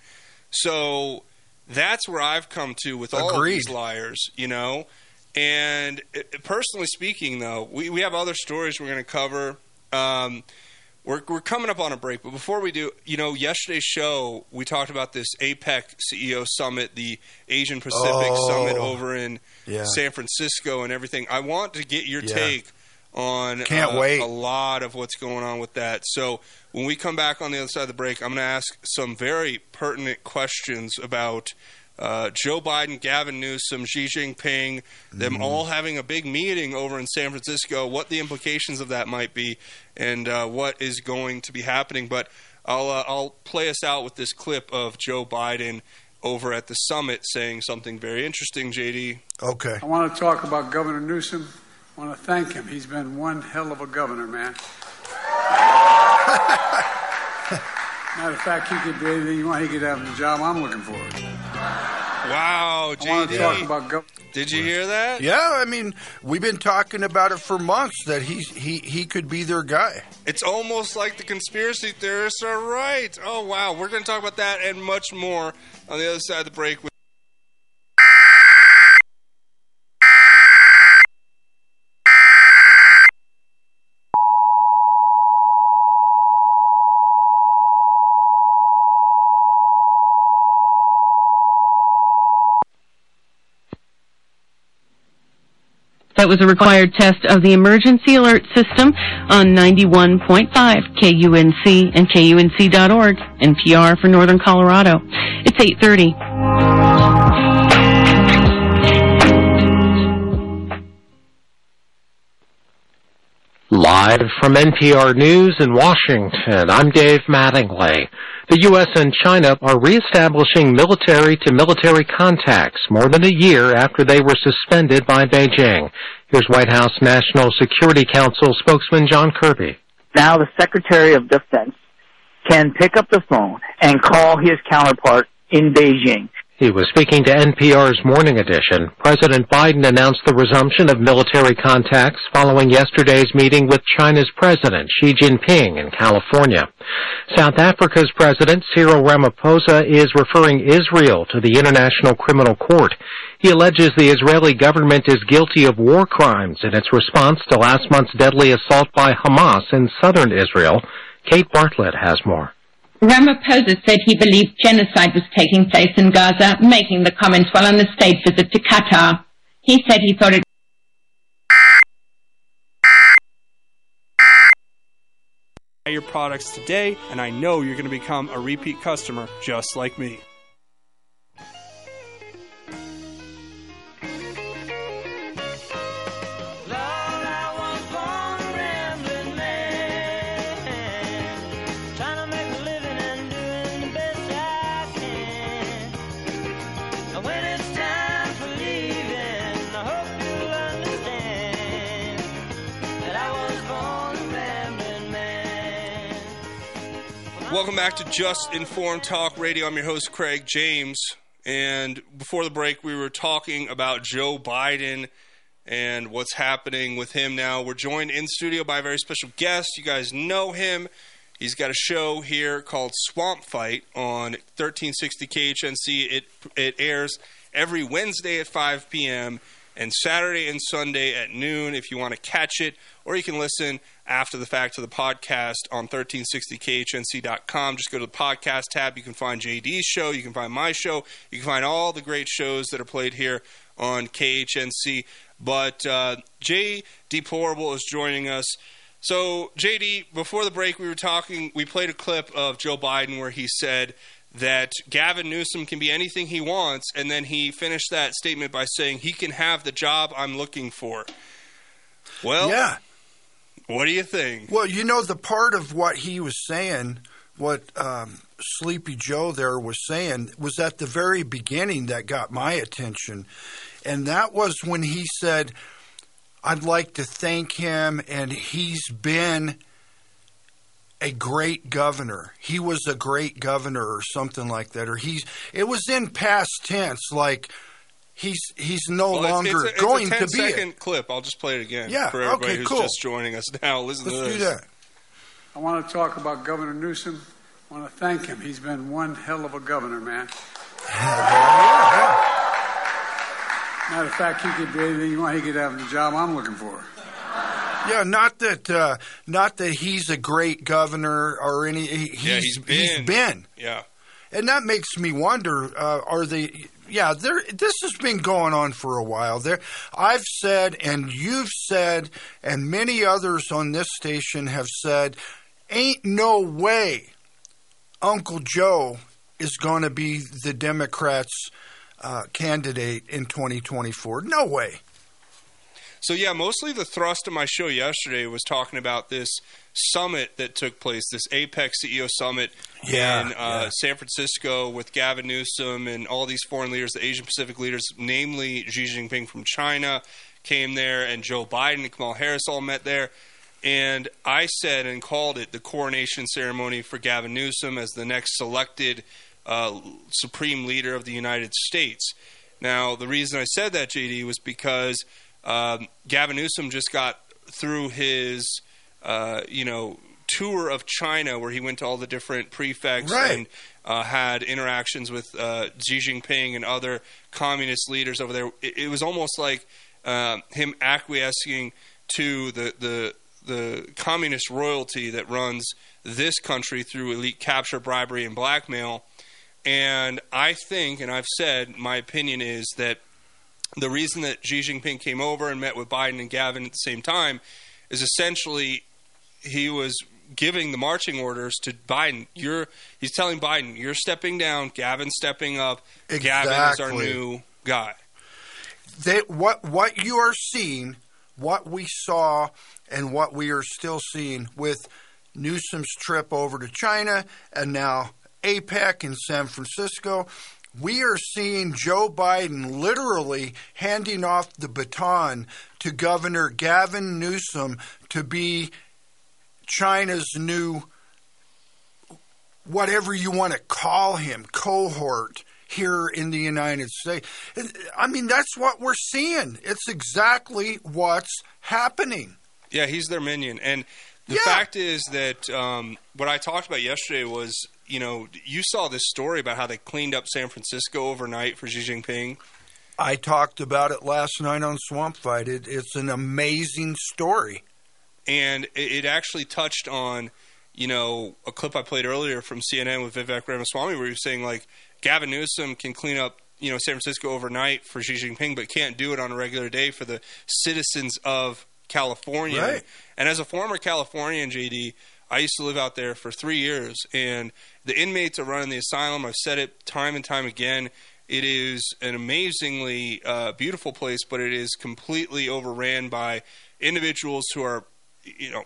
So that's where I've come to with all these liars, you know. And uh, personally speaking, though, we, we have other stories we're going to cover. Um, we're, we're coming up on a break, but before we do, you know, yesterday's show, we talked about this APEC CEO summit, the Asian Pacific
Oh.
summit over in
Yeah.
San Francisco and everything. I want to get your
Yeah.
take on
Can't
uh,
wait.
a lot of what's going on with that. So when we come back on the other side of the break, I'm going to ask some very pertinent questions about uh, Joe Biden, Gavin Newsom, Xi Jinping, them
Mhm.
all having a big meeting over in San Francisco, what the implications of that might be, and uh, what is going to be happening. But I'll uh, I'll play us out with this clip of Joe Biden over at the summit saying something very interesting. JD.
Okay.
I want to talk about Governor Newsom. I want to thank him. He's been one hell of a governor, man. Matter of fact, he could do anything you want. He could have the job I'm looking for.
Wow,
I want to
JD.
talk about gov-
Did you hear that?
Yeah, I mean, we've been talking about it for months that he's he he could be their guy.
It's almost like the conspiracy theorists are right. Oh wow, we're going to talk about that and much more on the other side of the break.
That was a required test of the emergency alert system on 91.5 KUNC and KUNC.org, NPR for Northern Colorado. It's 830.
Live from NPR News in Washington, I'm Dave Mattingly. The U.S. and China are reestablishing military to military contacts more than a year after they were suspended by Beijing. Here's White House National Security Council spokesman John Kirby.
Now the Secretary of Defense can pick up the phone and call his counterpart in Beijing.
He was speaking to NPR's Morning Edition. President Biden announced the resumption of military contacts following yesterday's meeting with China's President Xi Jinping in California. South Africa's President Cyril Ramaphosa is referring Israel to the International Criminal Court. He alleges the Israeli government is guilty of war crimes in its response to last month's deadly assault by Hamas in southern Israel. Kate Bartlett has more.
Ramaphosa said he believed genocide was taking place in Gaza, making the comments while on a state visit to Qatar. He said he thought it
your products today, and I know you're going to become a repeat customer just like me.
Welcome back to Just Informed Talk Radio. I'm your host, Craig James. And before the break, we were talking about Joe Biden and what's happening with him now. We're joined in studio by a very special guest. You guys know him. He's got a show here called Swamp Fight on 1360 KHNC. It it airs every Wednesday at 5 p.m. and Saturday and Sunday at noon if you want to catch it, or you can listen after the fact to the podcast on 1360khnc.com. Just go to the podcast tab. You can find JD's show. You can find my show. You can find all the great shows that are played here on KHNC. But uh, J. Deplorable is joining us. So, JD, before the break, we were talking, we played a clip of Joe Biden where he said that Gavin Newsom can be anything he wants, and then he finished that statement by saying he can have the job I'm looking for. Well,
yeah.
What do you think?
Well, you know, the part of what he was saying, what um, Sleepy Joe there was saying, was at the very beginning that got my attention. And that was when he said, I'd like to thank him, and he's been a great governor. He was a great governor, or something like that. Or he's. It was in past tense, like he's he's no
Well,
longer
it's a,
going
it's a 10
to be. it.
second clip. I'll just play it again
Yeah,
for everybody
okay,
who's
cool.
just joining us now. Listen
Let's
this.
do that.
I want to talk about Governor Newsom. I want to thank him. He's been one hell of a governor, man. Matter of fact, he could do anything you want. He could have the job I'm looking for.
Yeah, not that uh, not that he's a great governor or any. He, he's,
Yeah, he's been.
He's been.
Yeah.
And that makes me wonder: uh, Are they? Yeah, there. This has been going on for a while. There, I've said, and you've said, and many others on this station have said, ain't no way Uncle Joe is going to be the Democrats' uh, candidate in 2024. No way.
So yeah, mostly the thrust of my show yesterday was talking about this summit that took place, this APEC CEO summit
Yeah,
in uh, San Francisco with Gavin Newsom and all these foreign leaders, the Asian Pacific leaders, namely Xi Jinping from China, came there, and Joe Biden and Kamala Harris all met there. And I said and called it the coronation ceremony for Gavin Newsom as the next selected uh, supreme leader of the United States. Now, the reason I said that, JD, was because um, Gavin Newsom just got through his, uh, you know, tour of China where he went to all the different prefects
Right.
and uh, had interactions with uh, Xi Jinping and other communist leaders over there. It, it was almost like um him acquiescing to the, the the communist royalty that runs this country through elite capture, bribery, and blackmail. And I think, and I've said, my opinion is that the reason that Xi Jinping came over and met with Biden and Gavin at the same time is essentially he was giving the marching orders to Biden. You're he's telling Biden, you're stepping down, Gavin's stepping up. Gavin is our new guy.
they, what what you are seeing, what we saw, and what we are still seeing with Newsom's trip over to China and now APEC in San Francisco. We are seeing Joe Biden literally handing off the baton to Governor Gavin Newsom to be China's new, whatever you want to call him, cohort here in the United States. I mean, that's what we're seeing. It's exactly what's happening.
Yeah, he's their minion. And the fact is that um, what I talked about yesterday was, you know, you saw this story about how they cleaned up San Francisco overnight for Xi Jinping.
I talked about it last night on Swamp Fight. It, it's an amazing story.
and it, it actually touched on, you know, a clip I played earlier from CNN with Vivek Ramaswamy, where he was saying like Gavin Newsom can clean up, you know, San Francisco overnight for Xi Jinping, but can't do it on a regular day for the citizens of California.
Right.
And as a former Californian, JD, I used to live out there for three years, and the inmates are running the asylum. I've said it time and time again. It is an amazingly uh, beautiful place, but it is completely overran by individuals who are, you know,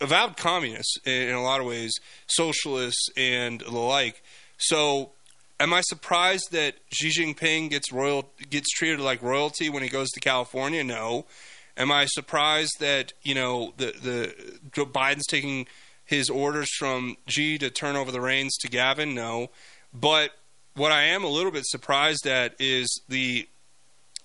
avowed communists in, in a lot of ways, socialists and the like. So, am I surprised that Xi Jinping gets royal gets treated like royalty when he goes to California? No. Am I surprised that you know the the Joe Biden's taking his orders from Xi to turn over the reins to Gavin? No. But what I am a little bit surprised at is the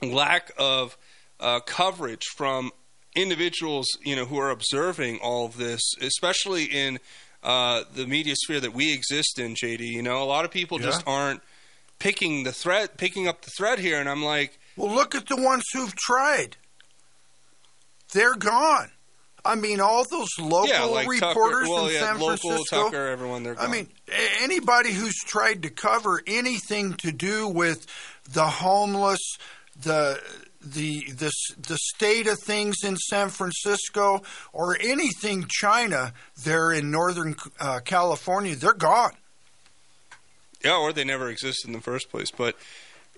lack of uh, coverage from individuals, you know, who are observing all of this, especially in uh, the media sphere that we exist in, JD. You know, a lot of people just aren't picking the thread, picking up the thread here, and I'm like,
Well, look at the ones who've tried. They're gone. I mean, all those local
yeah, like
reporters
Tucker, well,
in
yeah,
San
local
Francisco.
Tucker, everyone, they're gone.
I mean, anybody who's tried to cover anything to do with the homeless, the the the the state of things in San Francisco, or anything China there in Northern uh, California, they're gone.
Yeah, or they never existed in the first place. But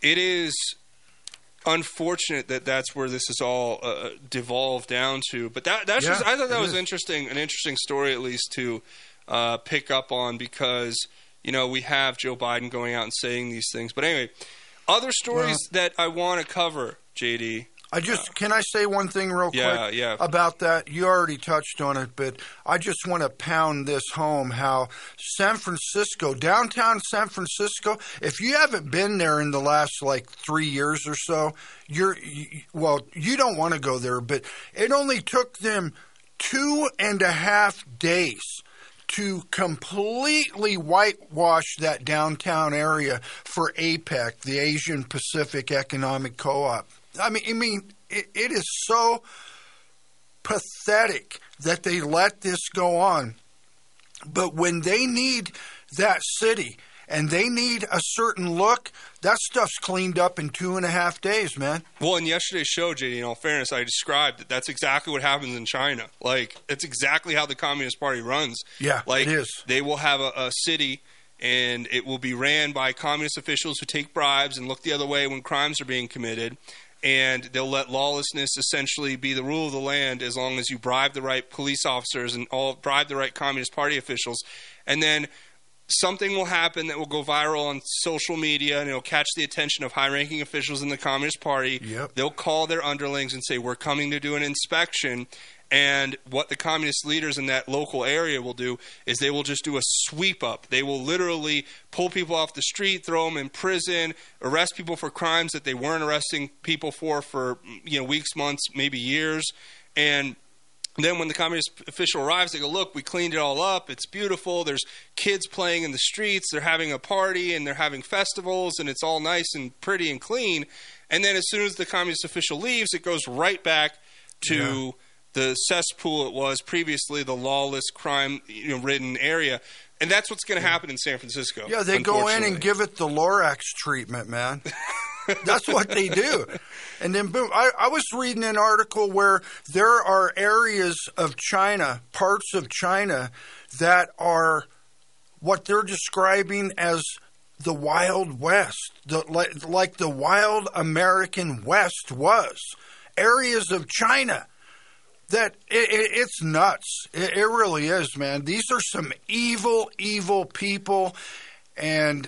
it is unfortunate that that's where this is all uh, devolved down to. But that that's just I thought that was
is.
interesting, an interesting story at least to uh, pick up on because you know we have Joe Biden going out and saying these things. But anyway, other stories that I want to cover, JD.
I just can I say one thing real
Yeah,
quick
yeah.
about that. You already touched on it, but I just want to pound this home. How San Francisco, downtown San Francisco, if you haven't been there in the last like three years or so, you're you, well, you don't want to go there. But it only took them two and a half days to completely whitewash that downtown area for APEC, the Asian Pacific Economic Co-op. I mean, I mean, it, it is so pathetic that they let this go on. But when they need that city and they need a certain look, that stuff's cleaned up in two and a half days, man.
Well, in yesterday's show, JD, in all fairness, I described that that's exactly what happens in China. Like, it's exactly how the Communist Party runs.
Yeah,
like,
it is.
They will have a, a city, and it will be ran by communist officials who take bribes and look the other way when crimes are being committed. And they'll let lawlessness essentially be the rule of the land as long as you bribe the right police officers and all bribe the right Communist Party officials. And then something will happen that will go viral on social media and it'll catch the attention of high ranking officials in the Communist Party. They'll call their underlings and say, We're coming to do an inspection. And what the communist leaders in that local area will do is they will just do a sweep up. They will literally pull people off the street, throw them in prison, arrest people for crimes that they weren't arresting people for for you know weeks, months, maybe years. And then when the communist official arrives, they go, "Look, we cleaned it all up. It's beautiful. There's kids playing in the streets. They're having a party and they're having festivals, and it's all nice and pretty and clean." And then as soon as the communist official leaves, it goes right back to the cesspool it was previously, the lawless, crime-ridden area. And that's what's going to happen in San Francisco.
Yeah, they go in and give it the Lorax treatment, man. That's what they do. And then, boom, I, I was reading an article where there are areas of China, parts of China, that are what they're describing as the Wild West, the, like, like the wild American West was. Areas of China that it, it, it's nuts. It, it really is, man. These are some evil, evil people, and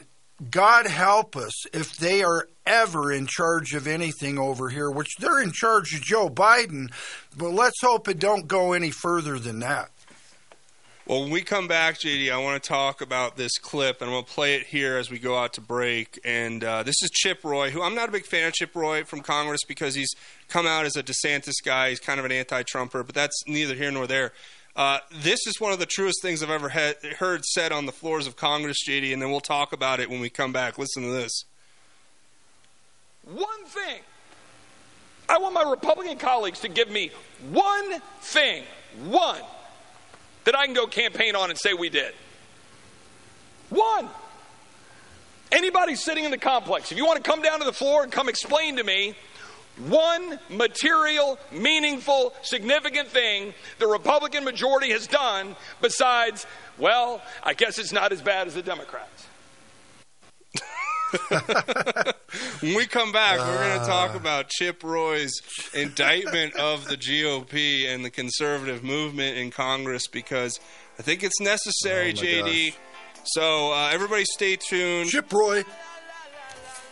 God help us if they are ever in charge of anything over here, which they're in charge of Joe Biden. But let's hope it don't go any further than that.
Well, when we come back, JD, I want to talk about this clip, and I'm going to play it here as we go out to break. And uh, this is Chip Roy, who I'm not a big fan of Chip Roy from Congress because he's come out as a DeSantis guy. He's kind of an anti-Trumper, but that's neither here nor there. Uh, this is one of the truest things I've ever he- heard said on the floors of Congress, JD, and then we'll talk about it when we come back. Listen to this.
One thing. I want my Republican colleagues to give me one thing, one, that I can go campaign on and say we did. One. Anybody sitting in the complex, if you want to come down to the floor and come explain to me one material, meaningful, significant thing the Republican majority has done besides, well, I guess it's not as bad as the Democrats.
When we come back, we're going to talk about Chip Roy's indictment of the GOP and the conservative movement in Congress because I think it's necessary,
Oh,
JD. So uh, everybody stay tuned.
Chip Roy.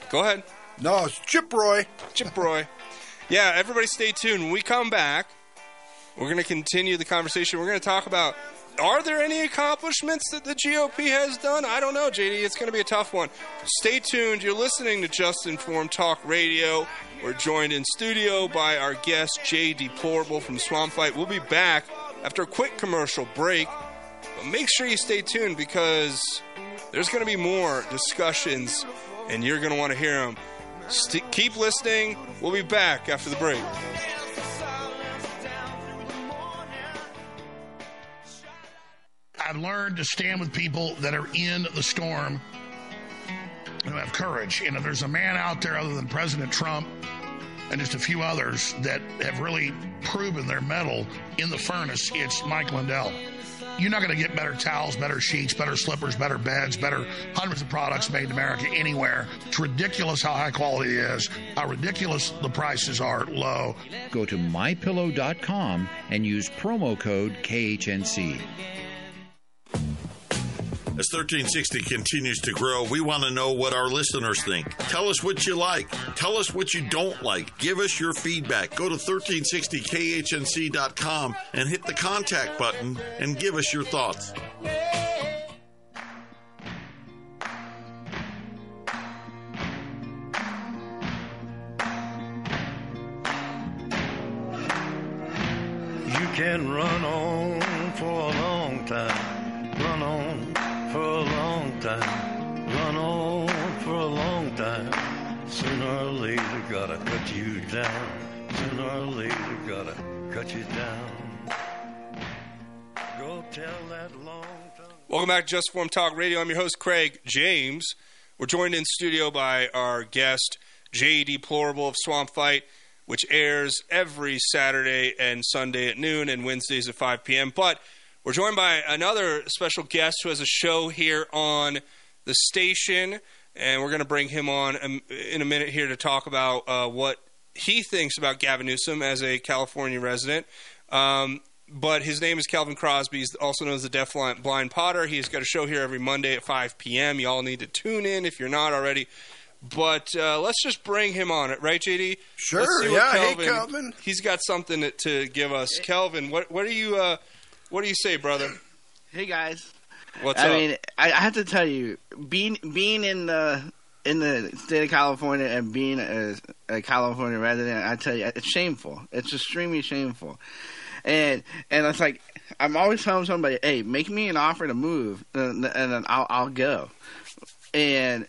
Go ahead.
No, it's Chip Roy.
Chip Roy. Yeah, everybody stay tuned. When we come back, we're going to continue the conversation. We're going to talk about are there any accomplishments that the GOP has done? I don't know, JD. It's going to be a tough one. Stay tuned. You're listening to Just Informed Talk Radio. We're joined in studio by our guest, Jay Deplorable from Swamp Fight. We'll be back after a quick commercial break. But make sure you stay tuned because there's going to be more discussions and you're going to want to hear them. St- keep listening. We'll be back after the break.
I've learned to stand with people that are in the storm who have courage. And if there's a man out there other than President Trump and just a few others that have really proven their mettle in the furnace, it's Mike Lindell. You're not going to get better towels, better sheets, better slippers, better beds, better hundreds of products made in America anywhere. It's ridiculous how high quality it is, how ridiculous the prices are low.
Go to mypillow.com and use promo code KHNC.
As 1360 continues to grow, we want to know what our listeners think. Tell us what you like. Tell us what you don't like. Give us your feedback. Go to 1360khnc.com and hit the contact button and give us your thoughts.
You can run on for a long time. On for a long time. Run on for a long time. Sooner or later, gotta cut you down. Sooner or later, gotta cut you down. Go tell that long time.
Welcome back to Just Informed Talk Radio. I'm your host, Craig James. We're joined in studio by our guest, Jay Deplorable of Swamp Fight, which airs every Saturday and Sunday at noon and Wednesdays at 5 p.m. But we're joined by another special guest who has a show here on the station, and we're going to bring him on um, in a minute here to talk about uh, what he thinks about Gavin Newsom as a California resident. Um, but his name is Kelvin Crosby. He's also known as the Deaf Blind Potter. He's got a show here every Monday at 5 p.m. You all need to tune in if you're not already. But uh, let's just bring him on it, right, JD?
Sure, yeah. Hey,
Kelvin,
Kelvin.
He's got something to, to give us. Kelvin, what what do you uh, what do you say, brother?
Hey guys.
What's up?
I
up?
mean, I, I have to tell you, being being in the in the state of California and being a, a California resident, I tell you, it's shameful. It's extremely shameful. And and it's like I'm always telling somebody, "Hey, make me an offer to move, and, and then I'll I'll go." And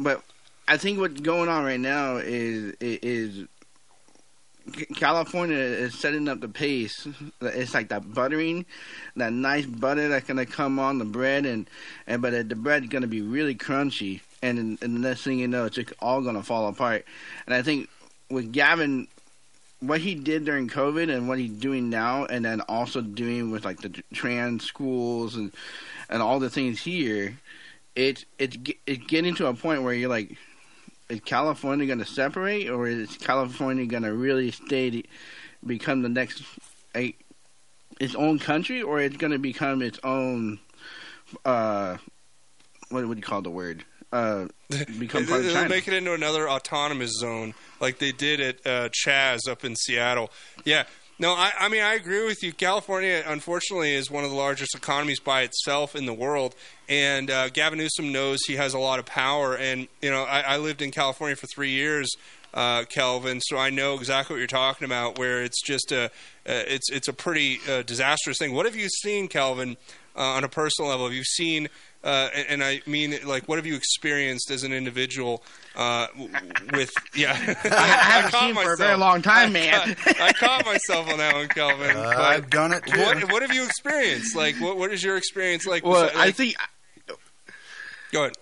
but I think what's going on right now is is California is setting up the pace. It's like that buttering, that nice butter that's gonna come on the bread, and and but the bread's gonna be really crunchy, and and the next thing you know, it's all gonna fall apart. And I think with Gavin, what he did during COVID and what he's doing now, and then also doing with like the trans schools and and all the things here, it's it's it's getting to a point where you're like, is California going to separate, or is California going to really stay, to become the next a, its own country, or it's going to become its own, uh, what would you call the word? Uh, become part of China.
make it into another autonomous zone, like they did at uh, Chaz up in Seattle. Yeah. No, I, I mean I agree with you. California, unfortunately, is one of the largest economies by itself in the world, and uh, Gavin Newsom knows he has a lot of power. And you know, I, I lived in California for three years, uh, Kelvin, so I know exactly what you're talking about. Where it's just a, uh, it's it's a pretty uh, disastrous thing. What have you seen, Kelvin, uh, on a personal level? Have you seen? Uh, and, and I mean, like, what have you experienced as an individual uh, with? Yeah,
I haven't
caught
seen for a very long time,
I
man.
caught- I caught myself on that one, Kelvin.
Uh,
but
I've done it too.
What, what have you experienced? Like, what what is your experience like?
Well,
with-
I think
Go ahead.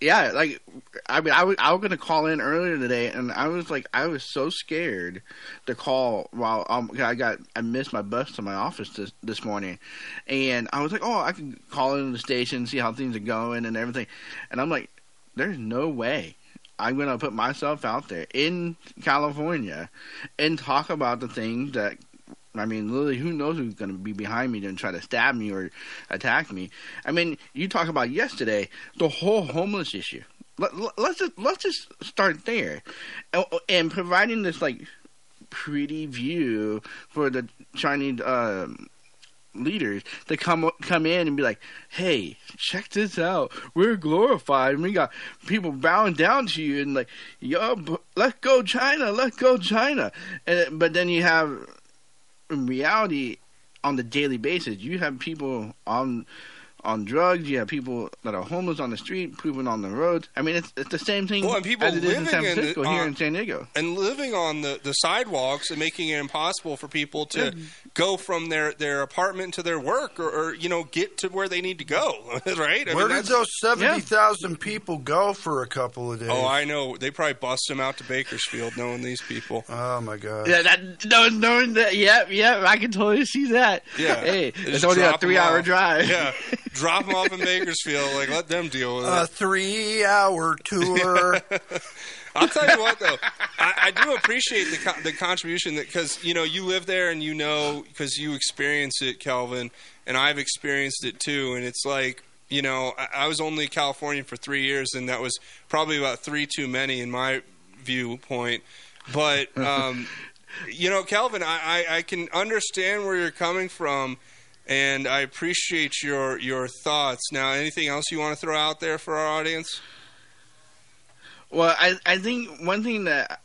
Yeah, like I mean, I was I was gonna call in earlier today, and I was like, I was so scared to call while um, I got I missed my bus to my office this this morning, and I was like, oh, I can call in the station, see how things are going and everything, and I'm like, there's no way. I'm gonna put myself out there in California and talk about the things that I mean, literally, who knows who's going to be behind me and try to stab me or attack me? I mean, you talk about yesterday the whole homeless issue. Let, let's just let's just start there, and, and providing this like pretty view for the Chinese um, leaders to come come in and be like, "Hey, check this out. We're glorified, we got people bowing down to you, and like, yo, b- let go China, let go China." And but then you have, in reality, on the daily basis, you have people on on drugs. You have people that are homeless on the street, pooping on the roads. I mean, it's it's the same thing
Well, and people
as it is
living
in San
in the-
Francisco here in San Diego.
and living on the, the sidewalks and making it impossible for people to go from their, their apartment to their work or, or you know get to where they need to go right I
Where
mean,
did those seventy thousand people go for a couple of days?
oh I know they probably bust them out to Bakersfield knowing these people
oh my god
Yeah, that no, knowing that. Yep, yep. I can totally see that.
yeah
Hey,
They
it's only a three-hour
off.
drive.
yeah drop them off in Bakersfield like let them deal with it.
a three-hour tour.
I'll tell you what, though, I, I do appreciate the co- the contribution that because you know you live there and you know because you experience it, Kelvin, and I've experienced it too, and it's like you know I, I was only Californian for three years, and that was probably about three too many in my viewpoint, but. um You know, Kelvin, I, I, I can understand where you're coming from, and I appreciate your your thoughts. Now, anything else you want to throw out there for our audience?
Well, I I think one thing that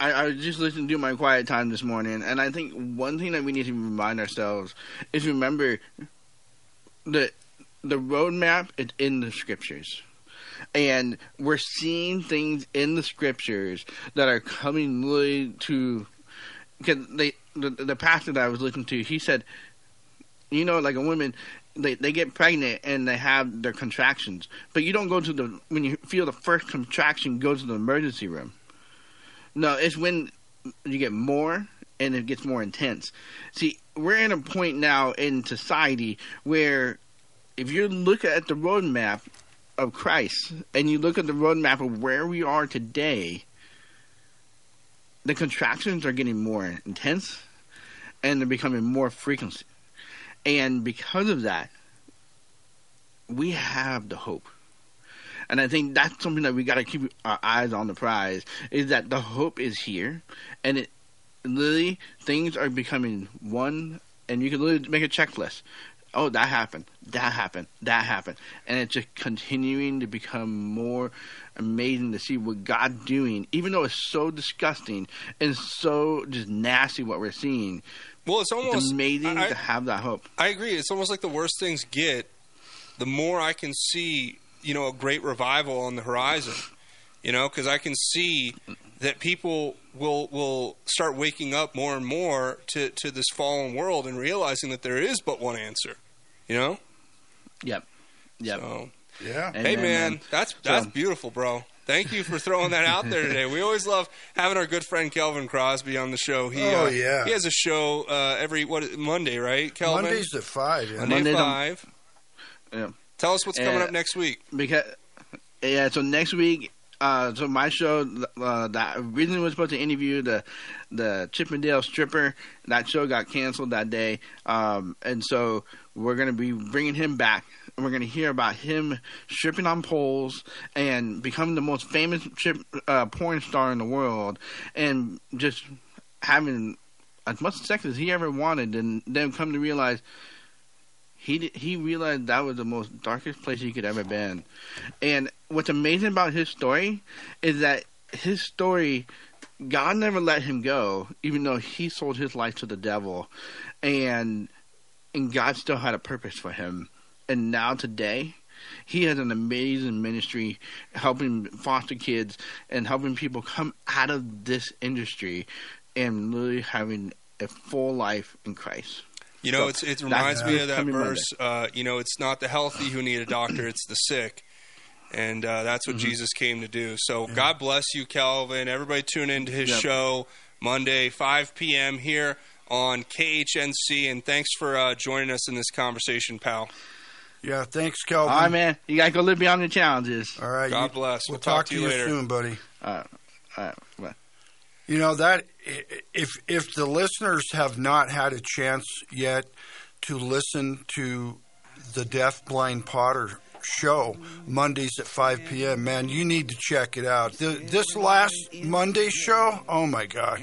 I, I was just listening to my quiet time this morning, and I think one thing that we need to remind ourselves is remember the the roadmap is in the scriptures. And we're seeing things in the scriptures that are coming really to because they the, the pastor that I was listening to, he said, you know, like a woman, they they get pregnant and they have their contractions, but you don't go to the when you feel the first contraction, go to the emergency room. No, it's when you get more and it gets more intense. See, we're in a point now in society where if you look at the roadmap of Christ and you look at the roadmap of where we are today, the contractions are getting more intense and they're becoming more frequency. And because of that, we have the hope. And I think that's something that we got to keep our eyes on the prize is that the hope is here and it literally things are becoming one and you can literally make a checklist. Oh, that happened. That happened. That happened. And it's just continuing to become more amazing to see what God's doing, even though it's so disgusting and so just nasty what we're seeing.
Well, it's almost
amazing
I-
to have that hope.
I agree. It's almost like the worse things get, the more I can see, you know, a great revival on the horizon. You know, because I can see that people will will start waking up more and more to to this fallen world and realizing that there is but one answer. You know.
Yep. Yep.
So,
yeah.
hey
Amen,
man,
man.
that's that's
So-
beautiful, bro. Thank you for throwing that out there today. We always love having our good friend Kelvin Crosby on the show. He,
Oh,
uh,
yeah.
he has a show uh, every what Monday, right, Kelvin?
Mondays at five. Yeah.
Monday
Mondays
five.
Yeah.
Tell us what's coming
Uh,
up next week.
Because yeah, so next week, uh, so my show uh, that originally was supposed to interview the the Chippendale stripper, that show got canceled that day, um, and so we're gonna be bringing him back. And we're gonna hear about him stripping on poles and becoming the most famous strip, uh, porn star in the world, and just having as much sex as he ever wanted, and then come to realize he di- he realized that was the most darkest place he could ever been. And what's amazing about his story is that his story, God never let him go, even though he sold his life to the devil, and and God still had a purpose for him. And now today, he has an amazing ministry helping foster kids and helping people come out of this industry and really having a full life in Christ.
You know,
So,
it's, it reminds me of that verse. Uh, you know, it's not the healthy who need a doctor; it's the sick, and uh, that's what
Mhm.
Jesus came to do. So, God bless you, Calvin. Everybody, tune into his
Yep.
show Monday, 5 p.m. here on KHNC. And thanks for uh, joining us in this conversation, pal.
Yeah, thanks, Kelvin.
All right, man. You gotta go live beyond your challenges.
All right.
God
you-
bless.
We'll,
We'll
talk,
talk
to
to
you
you later.
soon, buddy.
All right. All right. Bye.
You know that if if the listeners have not had a chance yet to listen to the Deaf Blind Potter show Mondays at 5 p.m. Man, you need to check it out. The, this last Monday show, oh my God.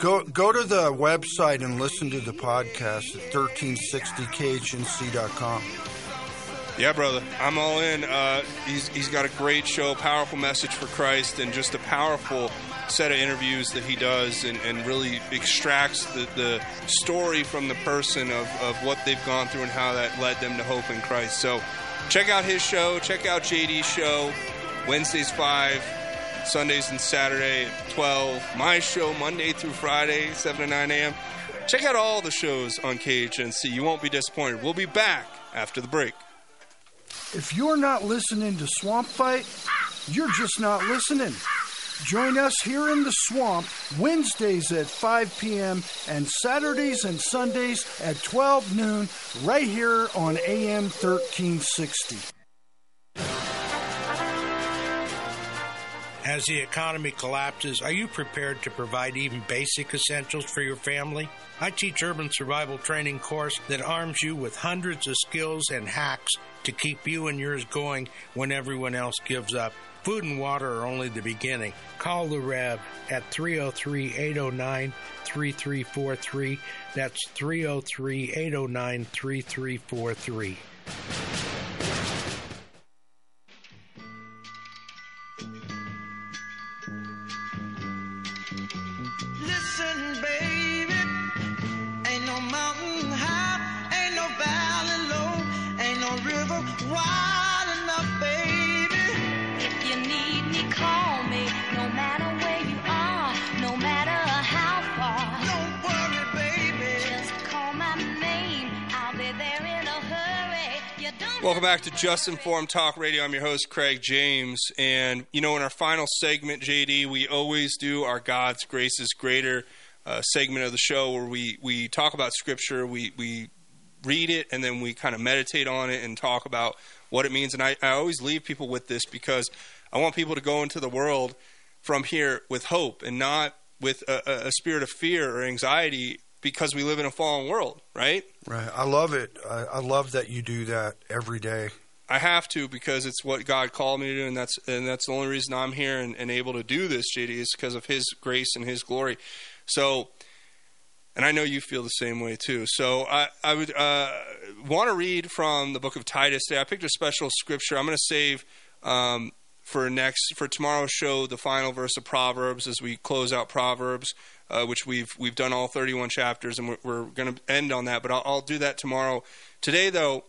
Go, go to the website and listen to the podcast at 1360khnc.com.
Yeah, brother, I'm all in. Uh, he's he's got a great show, powerful message for Christ, and just a powerful set of interviews that he does, and, and really extracts the, the story from the person of, of what they've gone through and how that led them to hope in Christ. So, check out his show. Check out JD's show. Wednesdays five, Sundays and Saturday at twelve. My show Monday through Friday, seven to nine a.m. Check out all the shows on KHNC. You won't be disappointed. We'll be back after the break.
If you're not listening to Swamp Fight, you're just not listening. Join us here in the swamp Wednesdays at 5 p.m. and Saturdays and Sundays at 12 noon right here on AM 1360.
As the economy collapses, are you prepared to provide even basic essentials for your family? I teach urban survival training course that arms you with hundreds of skills and hacks to keep you and yours going when everyone else gives up. Food and water are only the beginning. Call the Rev at 303 809 3343. That's 303 809 3343.
Welcome back to Just Informed Talk Radio. I'm your host, Craig James. And, you know, in our final segment, JD, we always do our God's Grace is Greater uh, segment of the show where we, we talk about Scripture, we, we read it, and then we kind of meditate on it and talk about what it means. And I, I always leave people with this because I want people to go into the world from here with hope and not with a, a- a spirit of fear or anxiety because we live in a fallen world, right?
Right. I love it. I, I love that you do that every day.
I have to because it's what God called me to do, and that's and that's the only reason I'm here and, and able to do this, JD, is because of His grace and His glory. So, and I know you feel the same way too. So I I would uh, want to read from the book of Titus today. I picked a special scripture. I'm going to save. Um, for next for tomorrow's show, the final verse of Proverbs as we close out Proverbs, uh, which we've we've done all 31 chapters, and we're, we're going to end on that. But I'll, I'll do that tomorrow. Today, though,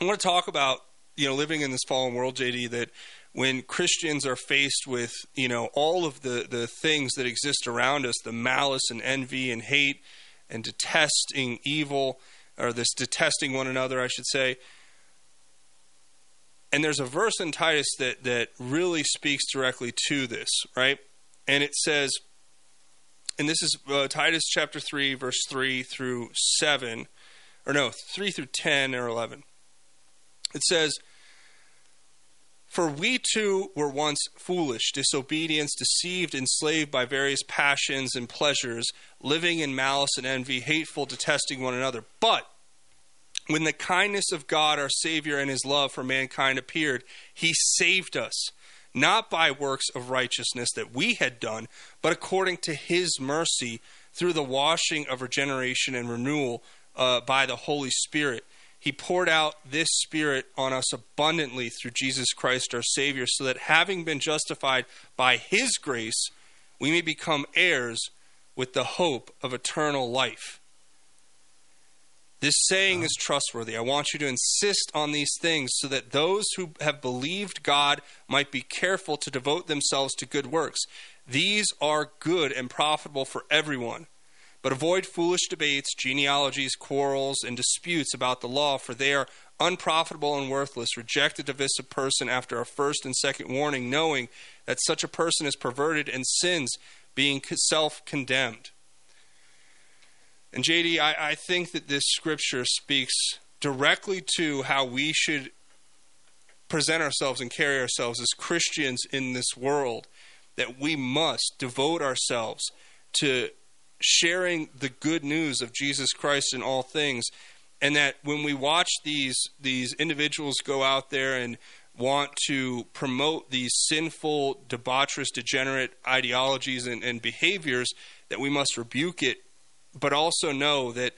I want to talk about you know living in this fallen world, JD. That when Christians are faced with you know all of the the things that exist around us, the malice and envy and hate and detesting evil, or this detesting one another, I should say. And there's a verse in Titus that that really speaks directly to this, right? And it says, and this is uh, Titus chapter three, verse three through seven, or no, three through ten or eleven. It says, For we too were once foolish, disobedient, deceived, enslaved by various passions and pleasures, living in malice and envy, hateful, detesting one another. But when the kindness of God our Savior and his love for mankind appeared, he saved us, not by works of righteousness that we had done, but according to his mercy, through the washing of regeneration and renewal uh, by the Holy Spirit. He poured out this Spirit on us abundantly through Jesus Christ our Savior, so that having been justified by his grace, we may become heirs with the hope of eternal life. This saying is trustworthy. I want you to insist on these things so that those who have believed God might be careful to devote themselves to good works. These are good and profitable for everyone. But avoid foolish debates, genealogies, quarrels, and disputes about the law, for they are unprofitable and worthless. Reject a divisive person after a first and second warning, knowing that such a person is perverted and sins, being self condemned. And JD, I, I think that this scripture speaks directly to how we should present ourselves and carry ourselves as Christians in this world, that we must devote ourselves to sharing the good news of Jesus Christ in all things and that when we watch these these individuals go out there and want to promote these sinful, debaucherous, degenerate ideologies and, and behaviors, that we must rebuke it, but also know that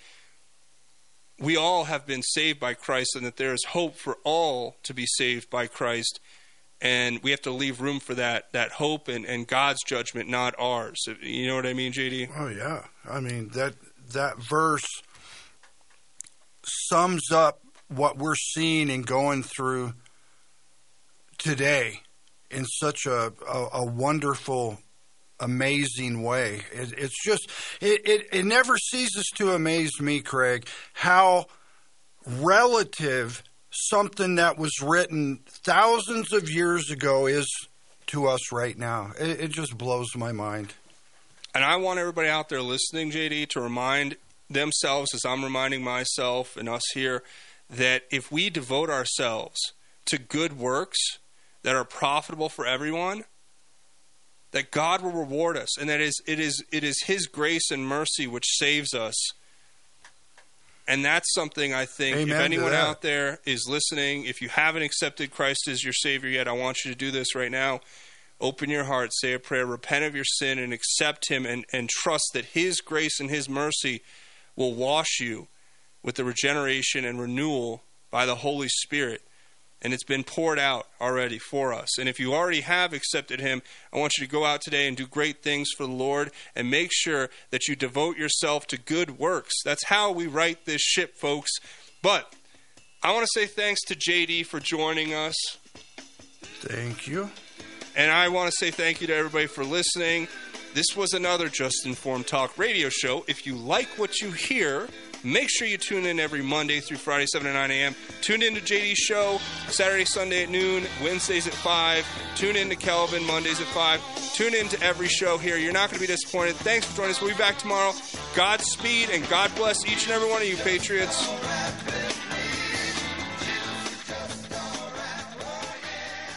we all have been saved by Christ and that there is hope for all to be saved by Christ. And we have to leave room for that that hope and, and God's judgment, not ours. You know what I mean, JD?
Oh yeah, I mean that that verse sums up what we're seeing and going through today in such a a, a wonderful, amazing way. It, it's just it, it it never ceases to amaze me, Craig, how relative something that was written thousands of years ago is to us right now. It, it just blows my mind.
And I want everybody out there listening, JD, to remind themselves, as I'm reminding myself and us here, that if we devote ourselves to good works that are profitable for everyone, that God will reward us, and that is it is it is His grace and mercy which saves us. And that's something I think
Amen
if anyone out there is listening, if you haven't accepted Christ as your Savior yet, I want you to do this right now. Open your heart, say a prayer, repent of your sin, and accept Him, and, and trust that His grace and His mercy will wash you with the regeneration and renewal by the Holy Spirit. And it's been poured out already for us. And if you already have accepted Him, I want you to go out today and do great things for the Lord and make sure that you devote yourself to good works. That's how we right this ship, folks. But I want to say thanks to JD for joining us.
Thank you.
And I want to say thank you to everybody for listening. This was another Just Informed Talk radio show. If you like what you hear, make sure you tune in every Monday through Friday, 7 to 9 a.m. Tune in to JD's show Saturday, Sunday at noon, Wednesdays at 5. Tune in to Kelvin Mondays at 5. Tune in to every show here. You're not going to be disappointed. Thanks for joining us. We'll be back tomorrow. Godspeed and God bless each and every one of you, Patriots.